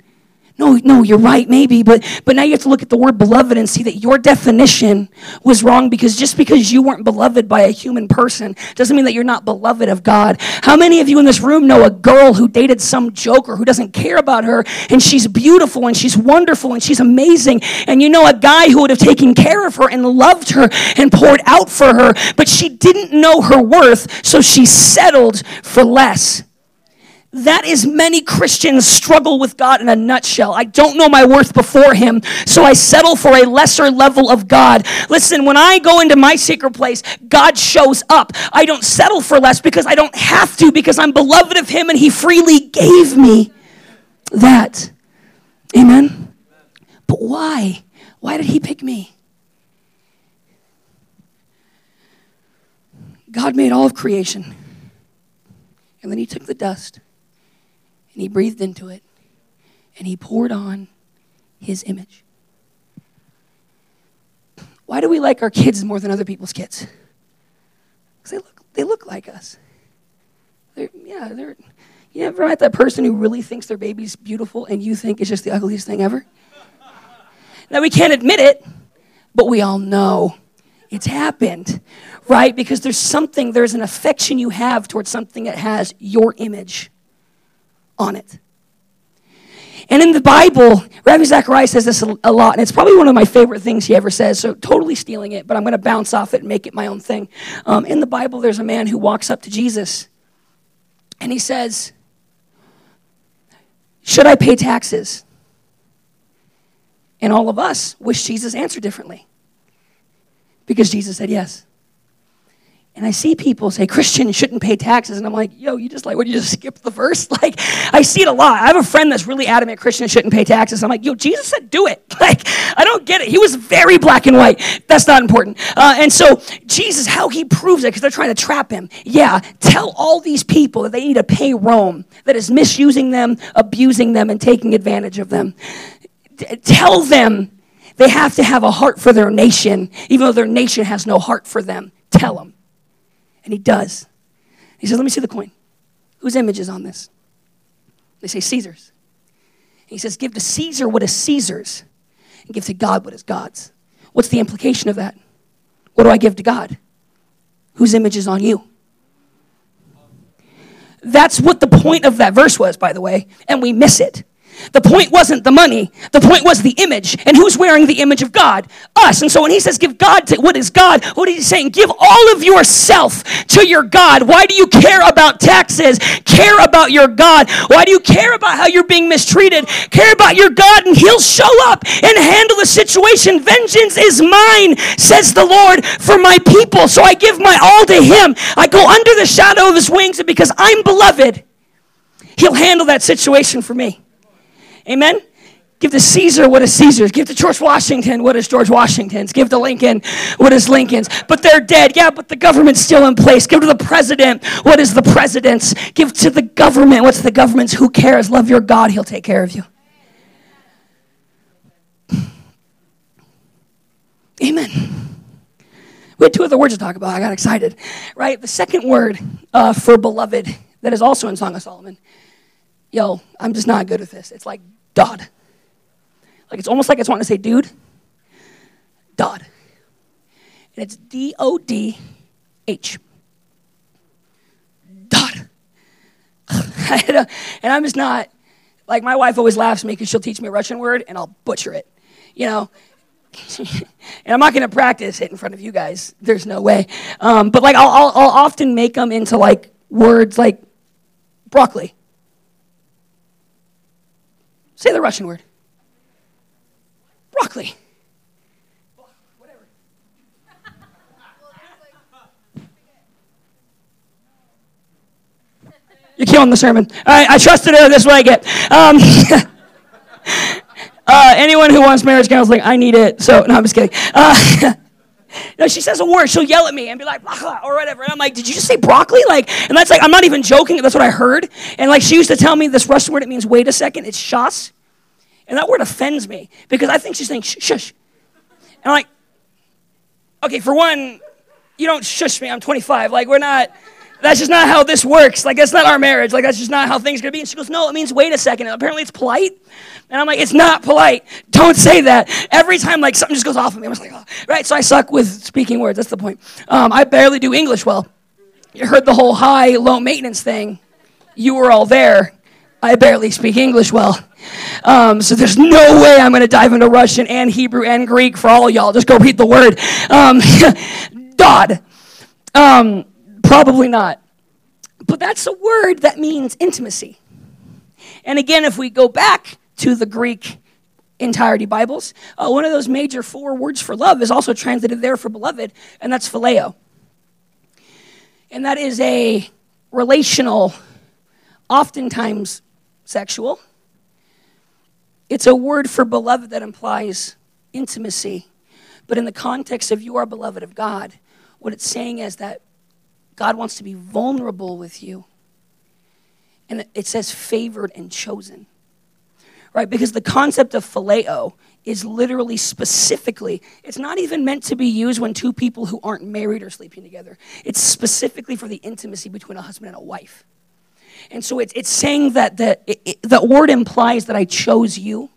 No, no, you're right, maybe, but but now you have to look at the word beloved and see that your definition was wrong because just because you weren't beloved by a human person doesn't mean that you're not beloved of God. How many of you in this room know a girl who dated some joker who doesn't care about her and she's beautiful and she's wonderful and she's amazing and you know a guy who would have taken care of her and loved her and poured out for her, but she didn't know her worth, so she settled for less. That is many Christians struggle with God in a nutshell. I don't know my worth before Him, so I settle for a lesser level of God. Listen, when I go into my secret place, God shows up. I don't settle for less because I don't have to, because I'm beloved of Him and He freely gave me that. Amen? But why? Why did He pick me? God made all of creation, and then He took the dust and he breathed into it and he poured on his image. Why do we like our kids more than other people's kids? Because they look, they look like us. They're, yeah, they're. You ever met that person who really thinks their baby's beautiful and you think it's just the ugliest thing ever? now, we can't admit it, but we all know it's happened, right? Because there's something, there's an affection you have towards something that has your image on it. And in the Bible, Ravi Zacharias says this a lot, and it's probably one of my favorite things he ever says, so totally stealing it, but I'm going to bounce off it and make it my own thing. Um, in the Bible, there's a man who walks up to Jesus, and he says, Should I pay taxes? And all of us wish Jesus answered differently because Jesus said yes. And I see people say Christians shouldn't pay taxes, and I'm like, yo, you just like, what? You just skip the verse? Like, I see it a lot. I have a friend that's really adamant Christians shouldn't pay taxes. I'm like, yo, Jesus said do it. Like, I don't get it. He was very black and white. That's not important. Uh, and so Jesus, how he proves it, because they're trying to trap him. Yeah, tell all these people that they need to pay Rome that is misusing them, abusing them, and taking advantage of them. tell them they have to have a heart for their nation, even though their nation has no heart for them. Tell them. And he does. He says, Let me see the coin. Whose image is on this? They say Caesar's. He says, Give to Caesar what is Caesar's, and give to God what is God's. What's the implication of that? What do I give to God? Whose image is on you? That's what the point of that verse was, by the way, and we miss it. The point wasn't the money. The point was the image. And who's wearing the image of God? Us. And so when he says give God to what is God, what is he saying? Give all of yourself to your God. Why do you care about taxes? Care about your God. Why do you care about how you're being mistreated? Care about your God and he'll show up and handle the situation. Vengeance is mine, says the Lord, for my people. So I give my all to him. I go under the shadow of his wings and because I'm beloved, he'll handle that situation for me. Amen? Give to Caesar what is Caesar's. Give to George Washington what is George Washington's. Give to Lincoln what is Lincoln's. But they're dead. Yeah, but the government's still in place. Give to the president what is the president's. Give to the government what's the government's. Who cares? Love your God. He'll take care of you. Amen. We had two other words to talk about. I got excited. Right? The second word uh, for beloved that is also in Song of Solomon. Yo, I'm just not good at this. It's like Dodd. Like it's almost like it's wanting to say dude. Dodd. And it's D O D H. Dodd. and I'm just not, like, my wife always laughs at me because she'll teach me a Russian word and I'll butcher it. You know? and I'm not going to practice it in front of you guys. There's no way. Um, but, like, I'll, I'll, I'll often make them into, like, words like broccoli Say the Russian word. Broccoli. You're killing the sermon. I, I trusted her. This is what I get. Um, uh, anyone who wants marriage counseling, I need it. So, no, I'm just kidding. Uh, no, she says a word, she'll yell at me and be like, or whatever. And I'm like, did you just say broccoli? Like, and that's like, I'm not even joking. That's what I heard. And like, she used to tell me this Russian word, it means wait a second. It's shas. And that word offends me because I think she's saying shush. And I'm like, okay, for one, you don't shush me. I'm 25. Like, we're not, that's just not how this works. Like, that's not our marriage. Like, that's just not how things are going to be. And she goes, no, it means wait a second. And apparently it's polite. And I'm like, it's not polite. Don't say that. Every time, like, something just goes off of me. I'm just like, oh. right? So I suck with speaking words. That's the point. Um, I barely do English well. You heard the whole high, low maintenance thing. You were all there. I barely speak English well. Um, so there's no way I'm going to dive into Russian and Hebrew and Greek for all y'all. Just go read the word. Um, Dodd. Um, probably not. But that's a word that means intimacy. And again, if we go back to the Greek entirety Bibles, uh, one of those major four words for love is also translated there for beloved, and that's phileo. And that is a relational, oftentimes sexual. It's a word for beloved that implies intimacy. But in the context of you are beloved of God, what it's saying is that God wants to be vulnerable with you. And it says favored and chosen. Right? Because the concept of phileo is literally specifically, it's not even meant to be used when two people who aren't married are sleeping together. It's specifically for the intimacy between a husband and a wife. And so it's, it's saying that the, it, the word implies that I chose you,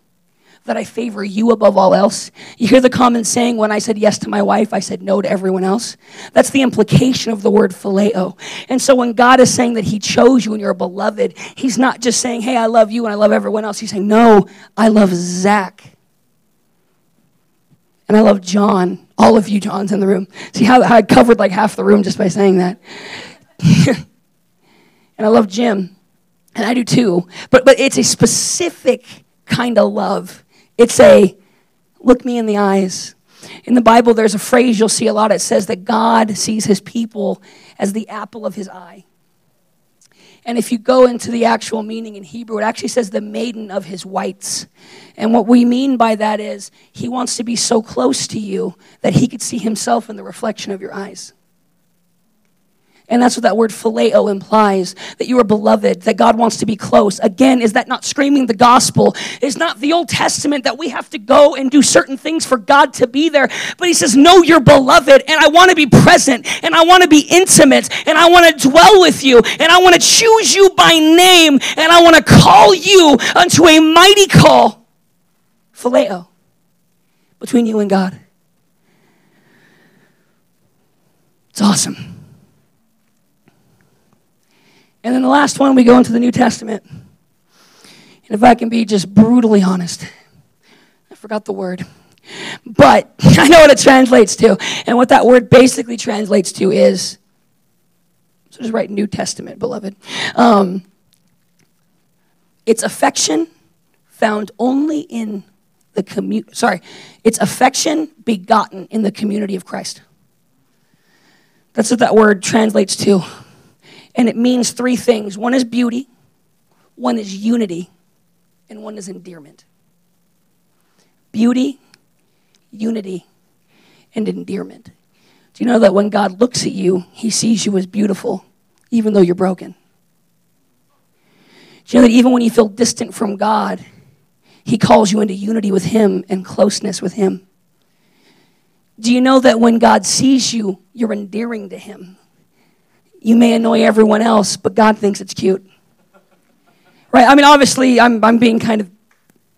that I favor you above all else. You hear the common saying, when I said yes to my wife, I said no to everyone else. That's the implication of the word phileo. And so when God is saying that He chose you and you're beloved, He's not just saying, hey, I love you and I love everyone else. He's saying, no, I love Zach. And I love John. All of you Johns in the room. See how, how I covered like half the room just by saying that. and I love Jim, and I do too. But but it's a specific kind of love. It's a look me in the eyes. In the Bible, there's a phrase you'll see a lot. It says that God sees his people as the apple of his eye. And if you go into the actual meaning in Hebrew, it actually says the maiden of his whites. And what we mean by that is he wants to be so close to you that he could see himself in the reflection of your eyes. And that's what that word phileo implies that you are beloved, that God wants to be close. Again, is that not screaming the gospel? Is not the Old Testament that we have to go and do certain things for God to be there. But He says, No, you're beloved, and I want to be present, and I want to be intimate, and I want to dwell with you, and I want to choose you by name, and I want to call you unto a mighty call. Phileo, between you and God. It's awesome. And then the last one, we go into the New Testament. And if I can be just brutally honest, I forgot the word. But I know what it translates to. And what that word basically translates to is so just write New Testament, beloved. Um, it's affection found only in the community. Sorry, it's affection begotten in the community of Christ. That's what that word translates to. And it means three things one is beauty, one is unity, and one is endearment. Beauty, unity, and endearment. Do you know that when God looks at you, he sees you as beautiful, even though you're broken? Do you know that even when you feel distant from God, he calls you into unity with him and closeness with him? Do you know that when God sees you, you're endearing to him? You may annoy everyone else, but God thinks it's cute. Right? I mean, obviously, I'm, I'm being kind of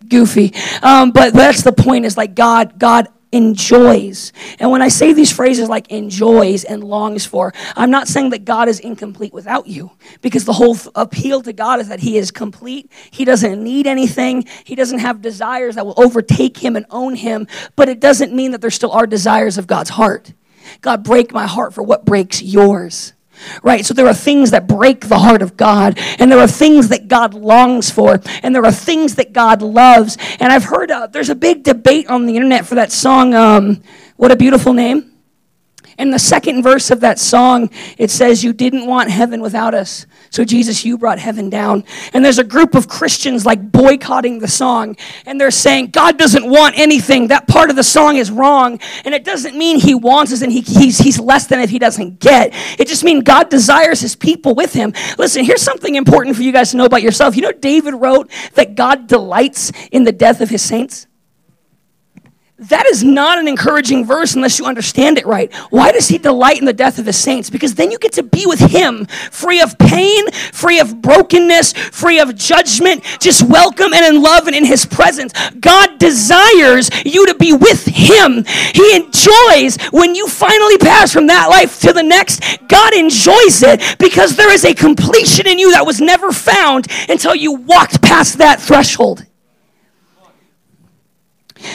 goofy. Um, but that's the point is like God, God enjoys. And when I say these phrases like enjoys and longs for, I'm not saying that God is incomplete without you because the whole appeal to God is that He is complete. He doesn't need anything, He doesn't have desires that will overtake Him and own Him. But it doesn't mean that there still are desires of God's heart. God, break my heart for what breaks yours right? So there are things that break the heart of God, and there are things that God longs for, and there are things that God loves. And I've heard uh, there's a big debate on the internet for that song, um, What a Beautiful Name. In the second verse of that song, it says, You didn't want heaven without us. So, Jesus, you brought heaven down. And there's a group of Christians like boycotting the song. And they're saying, God doesn't want anything. That part of the song is wrong. And it doesn't mean he wants us and he, he's, he's less than if he doesn't get. It just means God desires his people with him. Listen, here's something important for you guys to know about yourself. You know, David wrote that God delights in the death of his saints? That is not an encouraging verse unless you understand it right. Why does he delight in the death of his saints? Because then you get to be with him, free of pain, free of brokenness, free of judgment, just welcome and in love and in his presence. God desires you to be with him. He enjoys when you finally pass from that life to the next. God enjoys it because there is a completion in you that was never found until you walked past that threshold.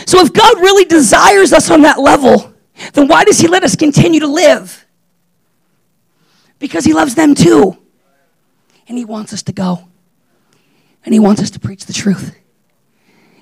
So if God really desires us on that level, then why does He let us continue to live? Because He loves them too. And He wants us to go. And He wants us to preach the truth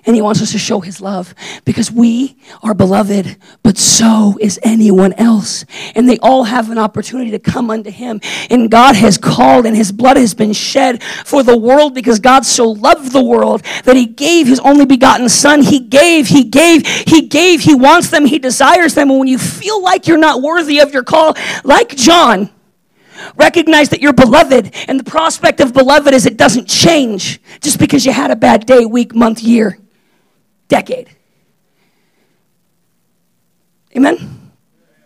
and he wants us to show his love because we are beloved, but so is anyone else. And they all have an opportunity to come unto him. And God has called, and his blood has been shed for the world because God so loved the world that he gave his only begotten son. He gave, he gave, he gave. He wants them, he desires them. And when you feel like you're not worthy of your call, like John, Recognize that you're beloved, and the prospect of beloved is it doesn't change just because you had a bad day, week, month, year decade. Amen?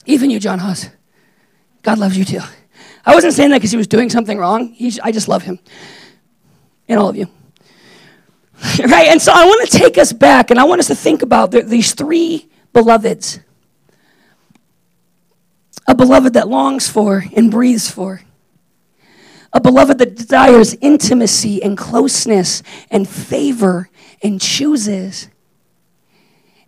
Even you, John Haas. God loves you too. I wasn't saying that because he was doing something wrong. I just love him. And all of you. right? And so I want to take us back and I want us to think about the, these three beloveds a beloved that longs for and breathes for, a beloved that desires intimacy and closeness and favor and chooses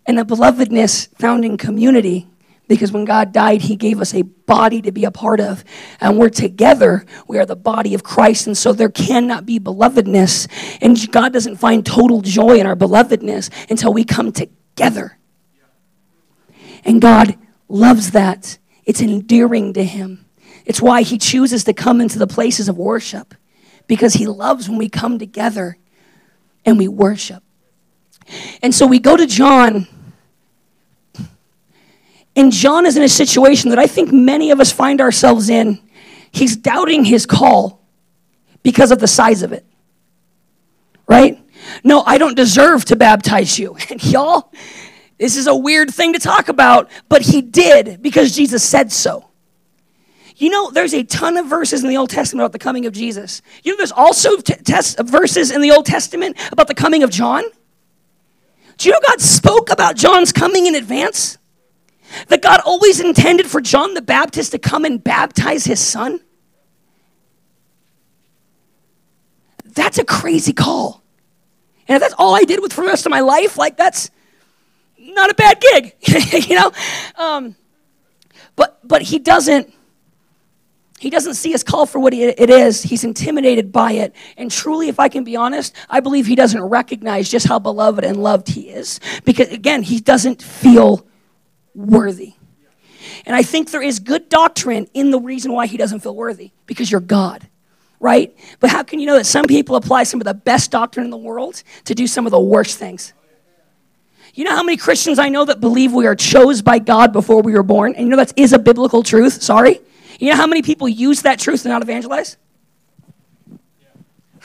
and the belovedness found in community because when God died, He gave us a body to be a part of. And we're together. We are the body of Christ. And so there cannot be belovedness. And God doesn't find total joy in our belovedness until we come together. And God loves that. It's endearing to Him. It's why He chooses to come into the places of worship because He loves when we come together and we worship. And so we go to John. And John is in a situation that I think many of us find ourselves in. He's doubting his call because of the size of it. Right? No, I don't deserve to baptize you. And y'all, this is a weird thing to talk about, but he did because Jesus said so. You know, there's a ton of verses in the Old Testament about the coming of Jesus. You know, there's also t- test- verses in the Old Testament about the coming of John. Do you know God spoke about John's coming in advance? That God always intended for John the Baptist to come and baptize his son? That's a crazy call. And if that's all I did with for the rest of my life, like that's not a bad gig, you know? Um, but but he doesn't he doesn't see his call for what it is. He's intimidated by it. And truly, if I can be honest, I believe he doesn't recognize just how beloved and loved he is. Because again, he doesn't feel worthy. And I think there is good doctrine in the reason why he doesn't feel worthy because you're God, right? But how can you know that some people apply some of the best doctrine in the world to do some of the worst things? You know how many Christians I know that believe we are chose by God before we were born? And you know that is is a biblical truth, sorry. You know how many people use that truth to not evangelize?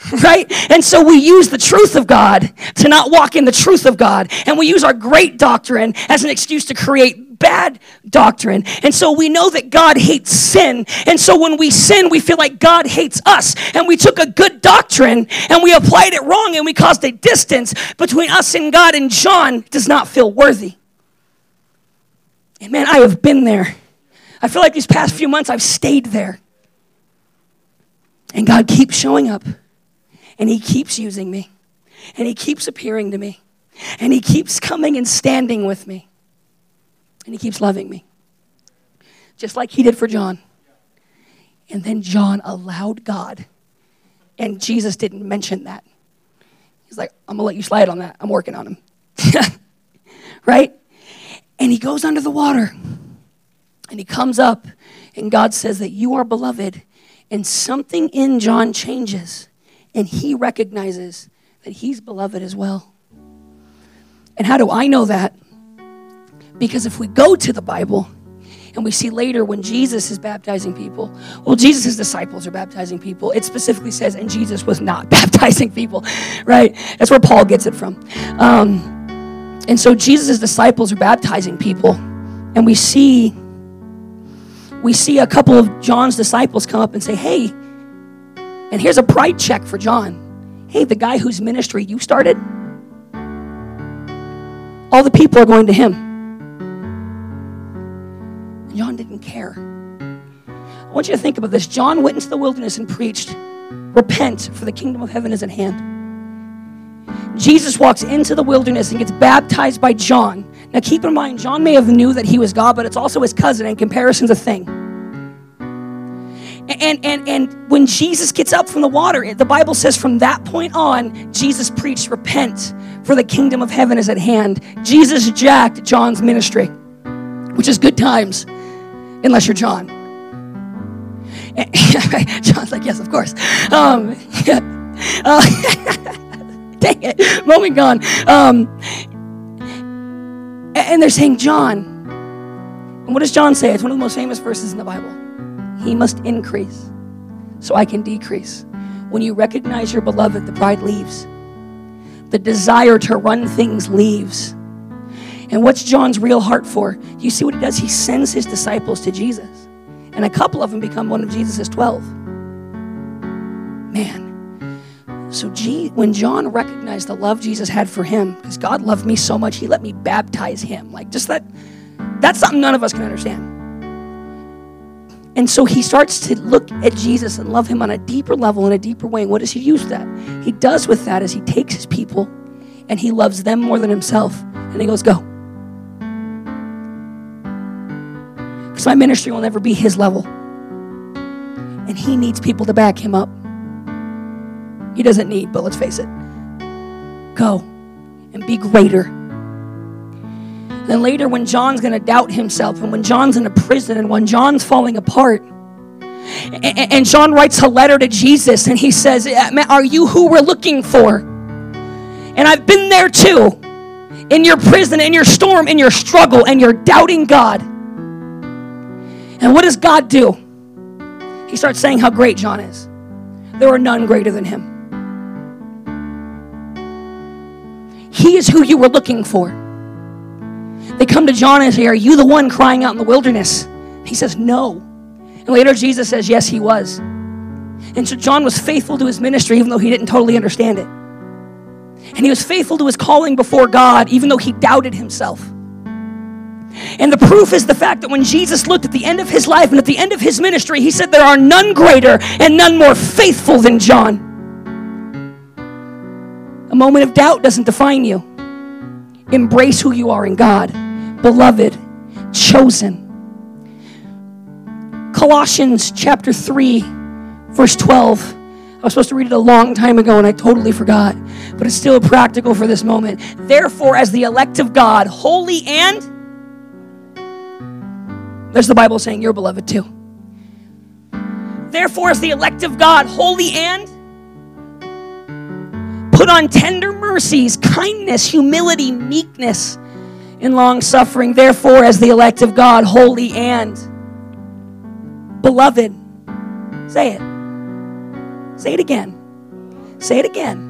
right? And so we use the truth of God to not walk in the truth of God. And we use our great doctrine as an excuse to create bad doctrine. And so we know that God hates sin. And so when we sin, we feel like God hates us. And we took a good doctrine and we applied it wrong and we caused a distance between us and God. And John does not feel worthy. And man, I have been there. I feel like these past few months I've stayed there. And God keeps showing up. And He keeps using me. And He keeps appearing to me. And He keeps coming and standing with me. And He keeps loving me. Just like He did for John. And then John allowed God. And Jesus didn't mention that. He's like, I'm going to let you slide on that. I'm working on him. right? And he goes under the water. And he comes up, and God says that you are beloved. And something in John changes and he recognizes that he's beloved as well. And how do I know that? Because if we go to the Bible and we see later when Jesus is baptizing people, well, Jesus' disciples are baptizing people. It specifically says, and Jesus was not baptizing people, right? That's where Paul gets it from. Um, and so Jesus' disciples are baptizing people, and we see we see a couple of John's disciples come up and say, Hey, and here's a pride check for John. Hey, the guy whose ministry you started, all the people are going to him. John didn't care. I want you to think about this. John went into the wilderness and preached, Repent, for the kingdom of heaven is at hand. Jesus walks into the wilderness and gets baptized by John. Now keep in mind, John may have knew that he was God, but it's also his cousin, and comparison's a thing. And, and, and when Jesus gets up from the water, the Bible says from that point on, Jesus preached, Repent, for the kingdom of heaven is at hand. Jesus jacked John's ministry, which is good times, unless you're John. John's like, Yes, of course. Um, uh, dang it, moment gone. Um, and they're saying, John. And what does John say? It's one of the most famous verses in the Bible. He must increase so I can decrease. When you recognize your beloved, the pride leaves. The desire to run things leaves. And what's John's real heart for? You see what he does? He sends his disciples to Jesus. And a couple of them become one of Jesus' 12. Man. So G- when John recognized the love Jesus had for him, because God loved me so much, he let me baptize him. Like just that, that's something none of us can understand. And so he starts to look at Jesus and love him on a deeper level, in a deeper way. And what does he use that? He does with that is he takes his people and he loves them more than himself. And he goes, Go. Because my ministry will never be his level. And he needs people to back him up. He doesn't need, but let's face it. Go and be greater then later, when John's going to doubt himself, and when John's in a prison, and when John's falling apart, and John writes a letter to Jesus and he says, uh, Are you who we're looking for? And I've been there too. In your prison, in your storm, in your struggle, and you're doubting God. And what does God do? He starts saying how great John is. There are none greater than him. He is who you were looking for. They come to John and say, Are you the one crying out in the wilderness? He says, No. And later Jesus says, Yes, he was. And so John was faithful to his ministry, even though he didn't totally understand it. And he was faithful to his calling before God, even though he doubted himself. And the proof is the fact that when Jesus looked at the end of his life and at the end of his ministry, he said, There are none greater and none more faithful than John. A moment of doubt doesn't define you. Embrace who you are in God, beloved, chosen. Colossians chapter 3, verse 12. I was supposed to read it a long time ago and I totally forgot, but it's still practical for this moment. Therefore, as the elect of God, holy and there's the Bible saying you're beloved too. Therefore, as the elect of God, holy and put on tender mercies, kindness, humility, meekness, and long suffering. Therefore, as the elect of God, holy and beloved. Say it. Say it again. Say it again.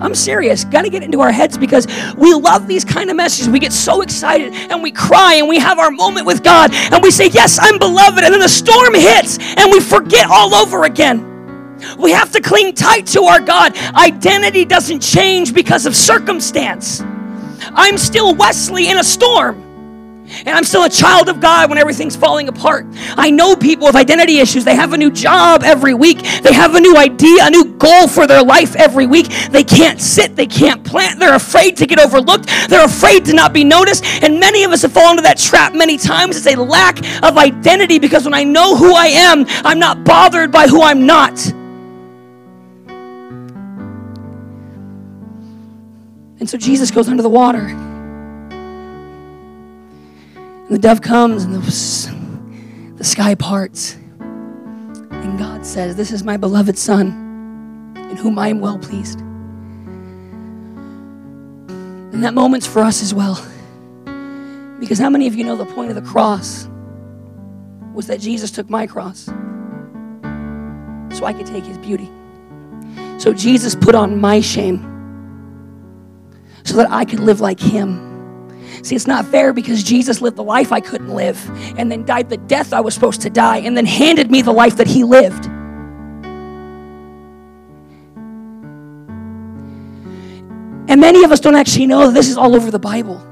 I'm serious. Got to get into our heads because we love these kind of messages. We get so excited and we cry and we have our moment with God and we say, Yes, I'm beloved. And then the storm hits and we forget all over again. We have to cling tight to our God. Identity doesn't change because of circumstance. I'm still Wesley in a storm. And I'm still a child of God when everything's falling apart. I know people with identity issues. They have a new job every week. They have a new idea, a new goal for their life every week. They can't sit, they can't plant. They're afraid to get overlooked. They're afraid to not be noticed. And many of us have fallen into that trap many times. It's a lack of identity because when I know who I am, I'm not bothered by who I'm not. And so Jesus goes under the water. And the dove comes and the, the sky parts. And God says, This is my beloved Son, in whom I am well pleased. And that moment's for us as well. Because how many of you know the point of the cross was that Jesus took my cross so I could take his beauty? So Jesus put on my shame so that I could live like him. See, it's not fair because Jesus lived the life I couldn't live and then died the death I was supposed to die and then handed me the life that he lived. And many of us don't actually know that this is all over the Bible.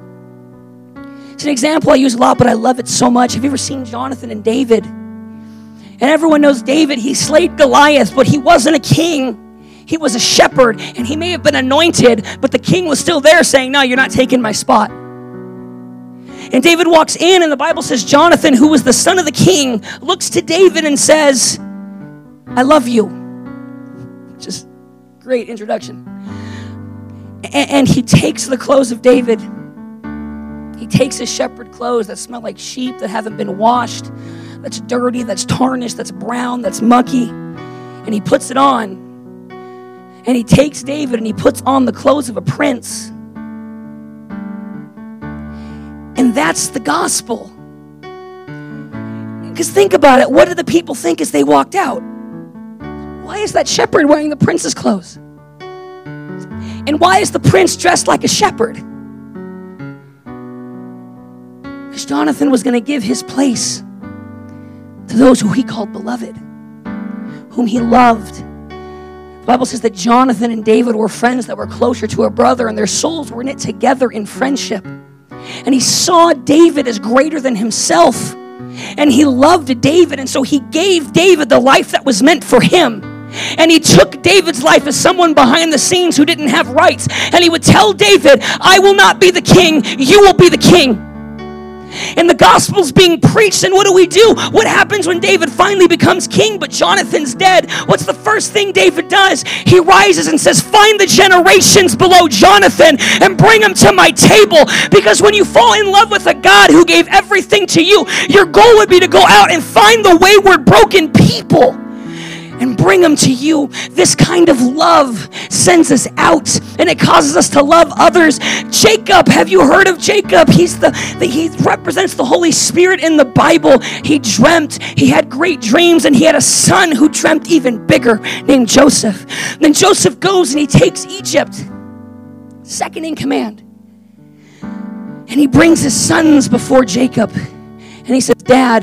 It's an example I use a lot, but I love it so much. Have you ever seen Jonathan and David? And everyone knows David, he slayed Goliath, but he wasn't a king. He was a shepherd, and he may have been anointed, but the king was still there saying, No, you're not taking my spot. And David walks in, and the Bible says Jonathan, who was the son of the king, looks to David and says, I love you. Just great introduction. And he takes the clothes of David. He takes his shepherd clothes that smell like sheep that haven't been washed, that's dirty, that's tarnished, that's brown, that's mucky, and he puts it on. And he takes David and he puts on the clothes of a prince and that's the gospel. Because think about it what did the people think as they walked out? Why is that shepherd wearing the prince's clothes? And why is the prince dressed like a shepherd? Because Jonathan was going to give his place to those who he called beloved, whom he loved. Bible says that Jonathan and David were friends that were closer to a brother, and their souls were knit together in friendship. And he saw David as greater than himself. And he loved David. And so he gave David the life that was meant for him. And he took David's life as someone behind the scenes who didn't have rights. And he would tell David, I will not be the king, you will be the king and the gospel's being preached. And what do we do? What happens when David finally becomes king, but Jonathan's dead? What's the first thing David does? He rises and says, Find the generations below Jonathan and bring them to my table. Because when you fall in love with a God who gave everything to you, your goal would be to go out and find the wayward, broken people and bring them to you. This kind of love sends us out and it causes us to love others. Jacob, have you heard of Jacob? He's the, the he represents the Holy Spirit in the Bible. He dreamt, he had great dreams, and he had a son who dreamt even bigger named Joseph. Then Joseph goes and he takes Egypt, second in command. And he brings his sons before Jacob. And he says, Dad,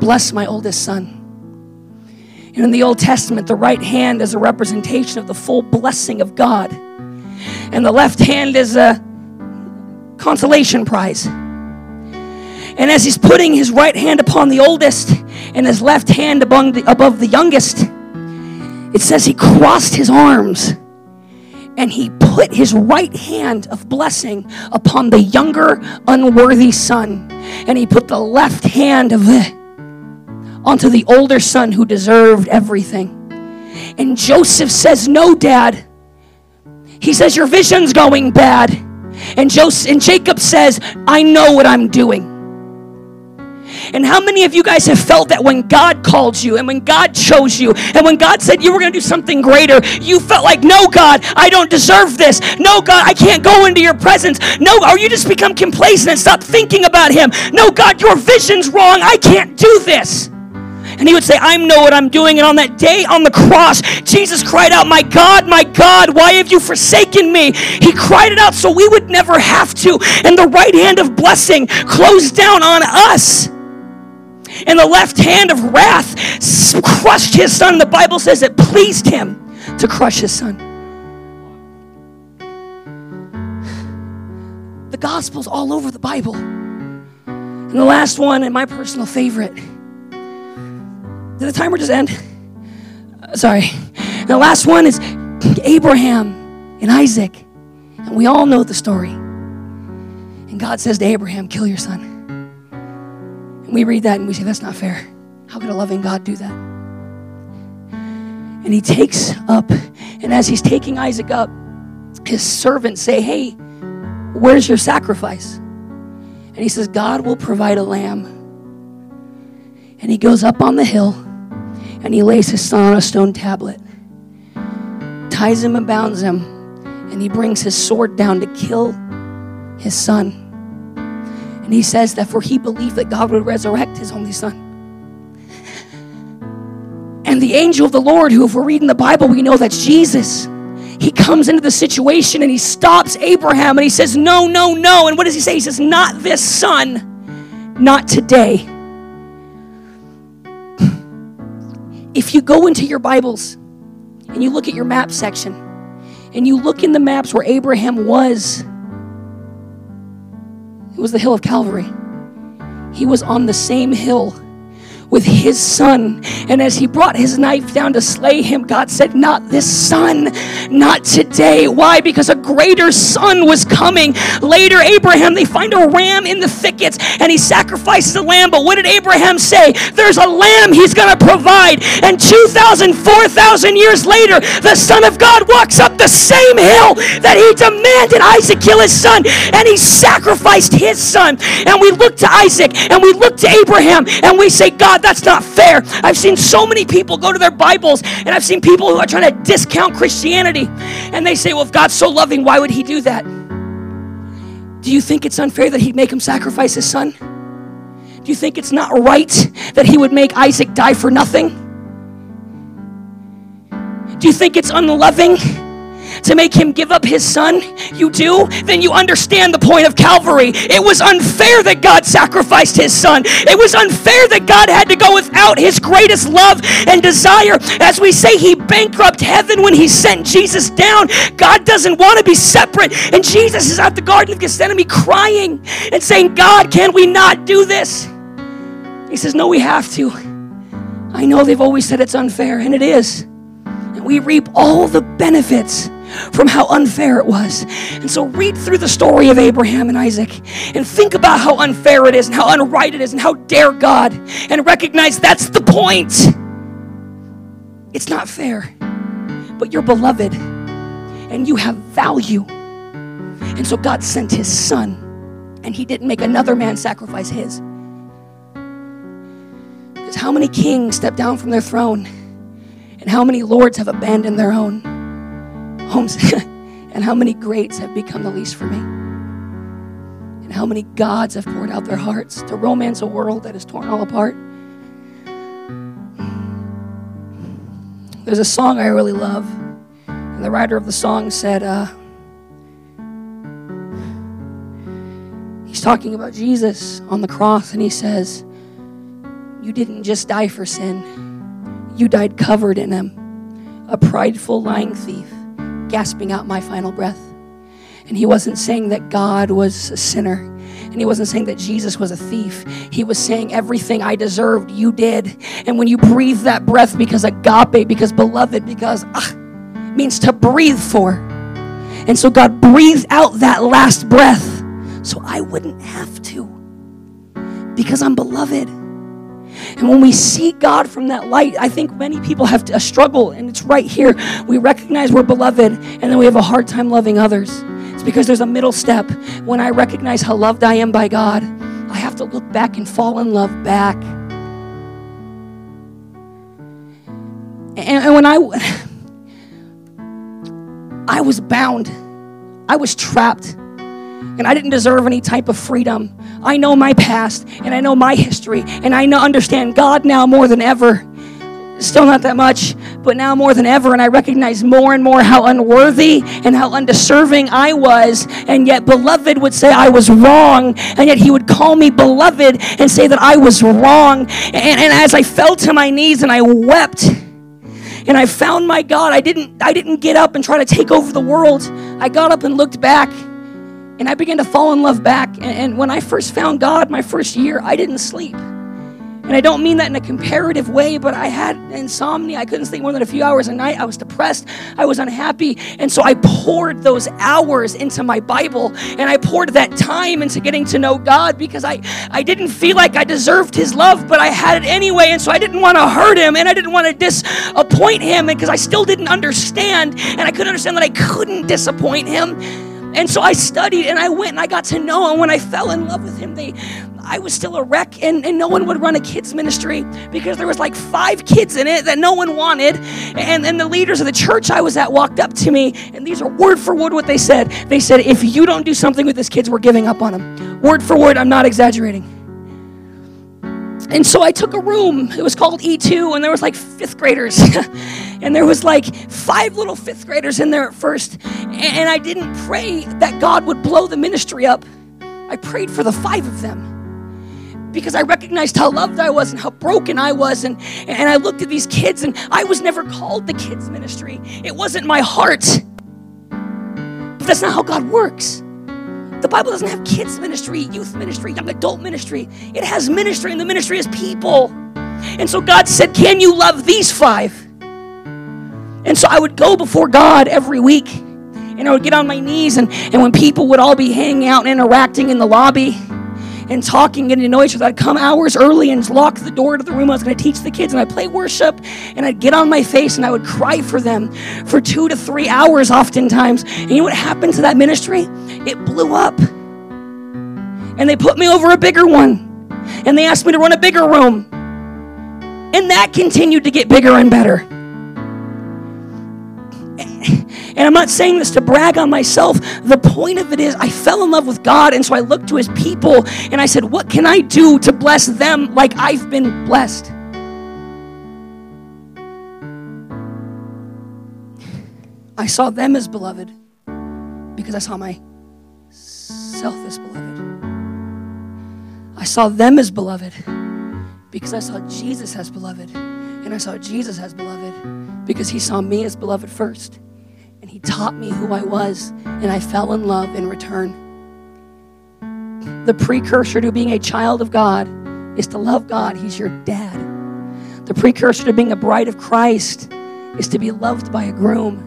bless my oldest son. In the Old Testament, the right hand is a representation of the full blessing of God, and the left hand is a consolation prize. And as he's putting his right hand upon the oldest and his left hand above the, above the youngest, it says he crossed his arms and he put his right hand of blessing upon the younger, unworthy son. And he put the left hand of the onto the older son who deserved everything. And Joseph says, No, dad. He says, Your vision's going bad. And, Joseph, and Jacob says, I know what I'm doing. And how many of you guys have felt that when God called you and when God chose you and when God said you were going to do something greater, you felt like, no, God, I don't deserve this. No, God, I can't go into your presence. No, or you just become complacent and stop thinking about Him. No, God, your vision's wrong. I can't do this. And he would say, I know what I'm doing. And on that day on the cross, Jesus cried out, My God, my God, why have you forsaken me? He cried it out so we would never have to. And the right hand of blessing closed down on us. And the left hand of wrath crushed his son. The Bible says it pleased him to crush his son. The gospel's all over the Bible. And the last one, and my personal favorite, did the timer just end? Uh, sorry. The last one is Abraham and Isaac. And we all know the story. And God says to Abraham, Kill your son. And we read that and we say, That's not fair. How could a loving God do that? And he takes up, and as he's taking Isaac up, his servants say, Hey, where's your sacrifice? And he says, God will provide a lamb. And he goes up on the hill and he lays his son on a stone tablet, ties him and bounds him, and he brings his sword down to kill his son. And he says that for he believed that God would resurrect his only son. And the angel of the Lord, who, if we're reading the Bible, we know that's Jesus. He comes into the situation and he stops Abraham and he says, No, no, no. And what does he say? He says, Not this son, not today. If you go into your Bibles and you look at your map section and you look in the maps where Abraham was, it was the hill of Calvary. He was on the same hill with his son. And as he brought his knife down to slay him, God said, Not this son, not today. Why? Because a greater son was coming. Later, Abraham, they find a ram in the thickets and he sacrifices a lamb. But what did Abraham say? There's a lamb he's going to provide. And 2,000, 4,000 years later, the Son of God walks up the same hill that he demanded Isaac kill his son. And he sacrificed his son. And we look to Isaac and we look to Abraham and we say, God, God, that's not fair. I've seen so many people go to their Bibles and I've seen people who are trying to discount Christianity. And they say, well, if God's so loving, why would He do that? Do you think it's unfair that He'd make him sacrifice his son? Do you think it's not right that He would make Isaac die for nothing? Do you think it's unloving? To make him give up his son, you do, then you understand the point of Calvary. It was unfair that God sacrificed his son. It was unfair that God had to go without his greatest love and desire. As we say, he bankrupt heaven when he sent Jesus down. God doesn't want to be separate. And Jesus is at the Garden of Gethsemane crying and saying, God, can we not do this? He says, No, we have to. I know they've always said it's unfair, and it is. And we reap all the benefits from how unfair it was. And so read through the story of Abraham and Isaac and think about how unfair it is and how unright it is and how dare God and recognize that's the point. It's not fair, but you're beloved and you have value. And so God sent his son and he didn't make another man sacrifice his. Because how many kings step down from their throne and how many lords have abandoned their own? Homes, and how many greats have become the least for me. And how many gods have poured out their hearts to romance a world that is torn all apart. There's a song I really love, and the writer of the song said, uh, He's talking about Jesus on the cross, and he says, You didn't just die for sin, you died covered in him, a prideful, lying thief gasping out my final breath. And he wasn't saying that God was a sinner. And he wasn't saying that Jesus was a thief. He was saying everything I deserved, you did. And when you breathe that breath, because agape, because beloved, because ah, means to breathe for. And so God breathed out that last breath so I wouldn't have to because I'm beloved. And when we see God from that light, I think many people have a struggle, and it's right here. We recognize we're beloved, and then we have a hard time loving others. It's because there's a middle step. When I recognize how loved I am by God, I have to look back and fall in love back. And, and when I, I was bound, I was trapped and I didn't deserve any type of freedom. I know my past and I know my history and I know, understand God now more than ever. Still not that much, but now more than ever. And I recognize more and more how unworthy and how undeserving I was. And yet, beloved would say I was wrong. And yet, he would call me beloved and say that I was wrong. And, and as I fell to my knees and I wept, and I found my God. I didn't I didn't get up and try to take over the world. I got up and looked back and I began to fall in love back. And, and when I first found God my first year, I didn't sleep. And I don't mean that in a comparative way, but I had insomnia. I couldn't sleep more than a few hours a night. I was depressed. I was unhappy. And so I poured those hours into my Bible and I poured that time into getting to know God because I, I didn't feel like I deserved His love, but I had it anyway. And so I didn't want to hurt Him and I didn't want to disappoint Him because I still didn't understand. And I couldn't understand that I couldn't disappoint Him. And so I studied and I went and I got to know him. When I fell in love with him, they, I was still a wreck and, and no one would run a kids ministry because there was like five kids in it that no one wanted. And the leaders of the church I was at walked up to me and these are word for word what they said. They said, if you don't do something with this kids, we're giving up on them. Word for word, I'm not exaggerating. And so I took a room. It was called E2, and there was like fifth graders. and there was like five little fifth graders in there at first. And I didn't pray that God would blow the ministry up. I prayed for the five of them because I recognized how loved I was and how broken I was. And, and I looked at these kids, and I was never called the kids' ministry. It wasn't my heart. But that's not how God works. The Bible doesn't have kids' ministry, youth ministry, young adult ministry. It has ministry, and the ministry is people. And so God said, Can you love these five? And so I would go before God every week, and I would get on my knees, and, and when people would all be hanging out and interacting in the lobby, and talking, getting to know each other. I'd come hours early and lock the door to the room I was going to teach the kids, and I'd play worship, and I'd get on my face and I would cry for them for two to three hours, oftentimes. And you know what happened to that ministry? It blew up. And they put me over a bigger one, and they asked me to run a bigger room. And that continued to get bigger and better. And I'm not saying this to brag on myself. The point of it is, I fell in love with God, and so I looked to his people and I said, What can I do to bless them like I've been blessed? I saw them as beloved because I saw myself as beloved. I saw them as beloved because I saw Jesus as beloved. And I saw Jesus as beloved because he saw me as beloved first. And he taught me who I was, and I fell in love in return. The precursor to being a child of God is to love God. He's your dad. The precursor to being a bride of Christ is to be loved by a groom.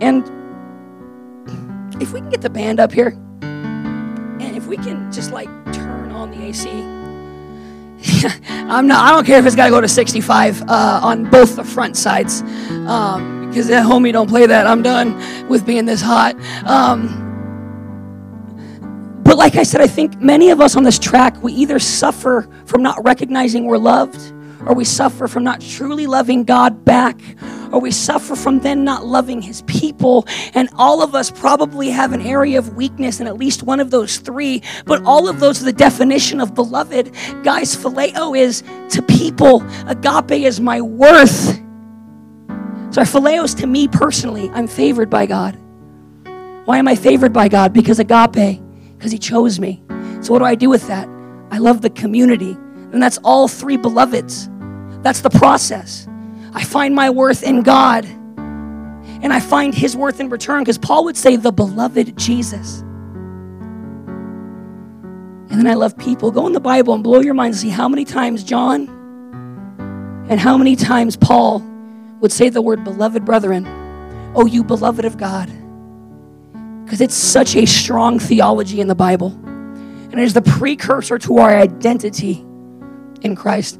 And if we can get the band up here, and if we can just like turn on the AC. I'm not. I don't care if it's got to go to 65 uh, on both the front sides, um, because at home you don't play that. I'm done with being this hot. Um, but like I said, I think many of us on this track we either suffer from not recognizing we're loved, or we suffer from not truly loving God back, or we suffer from then not loving his people. And all of us probably have an area of weakness in at least one of those three, but all of those are the definition of beloved. Guys, phileo is to people, agape is my worth. So phileo is to me personally, I'm favored by God. Why am I favored by God? Because agape, because he chose me. So what do I do with that? I love the community. And that's all three beloveds. That's the process. I find my worth in God. and I find his worth in return because Paul would say, the beloved Jesus. And then I love people. Go in the Bible and blow your mind and see how many times John and how many times Paul would say the word beloved brethren. Oh, you beloved of God. Because it's such a strong theology in the Bible. And it is the precursor to our identity in Christ.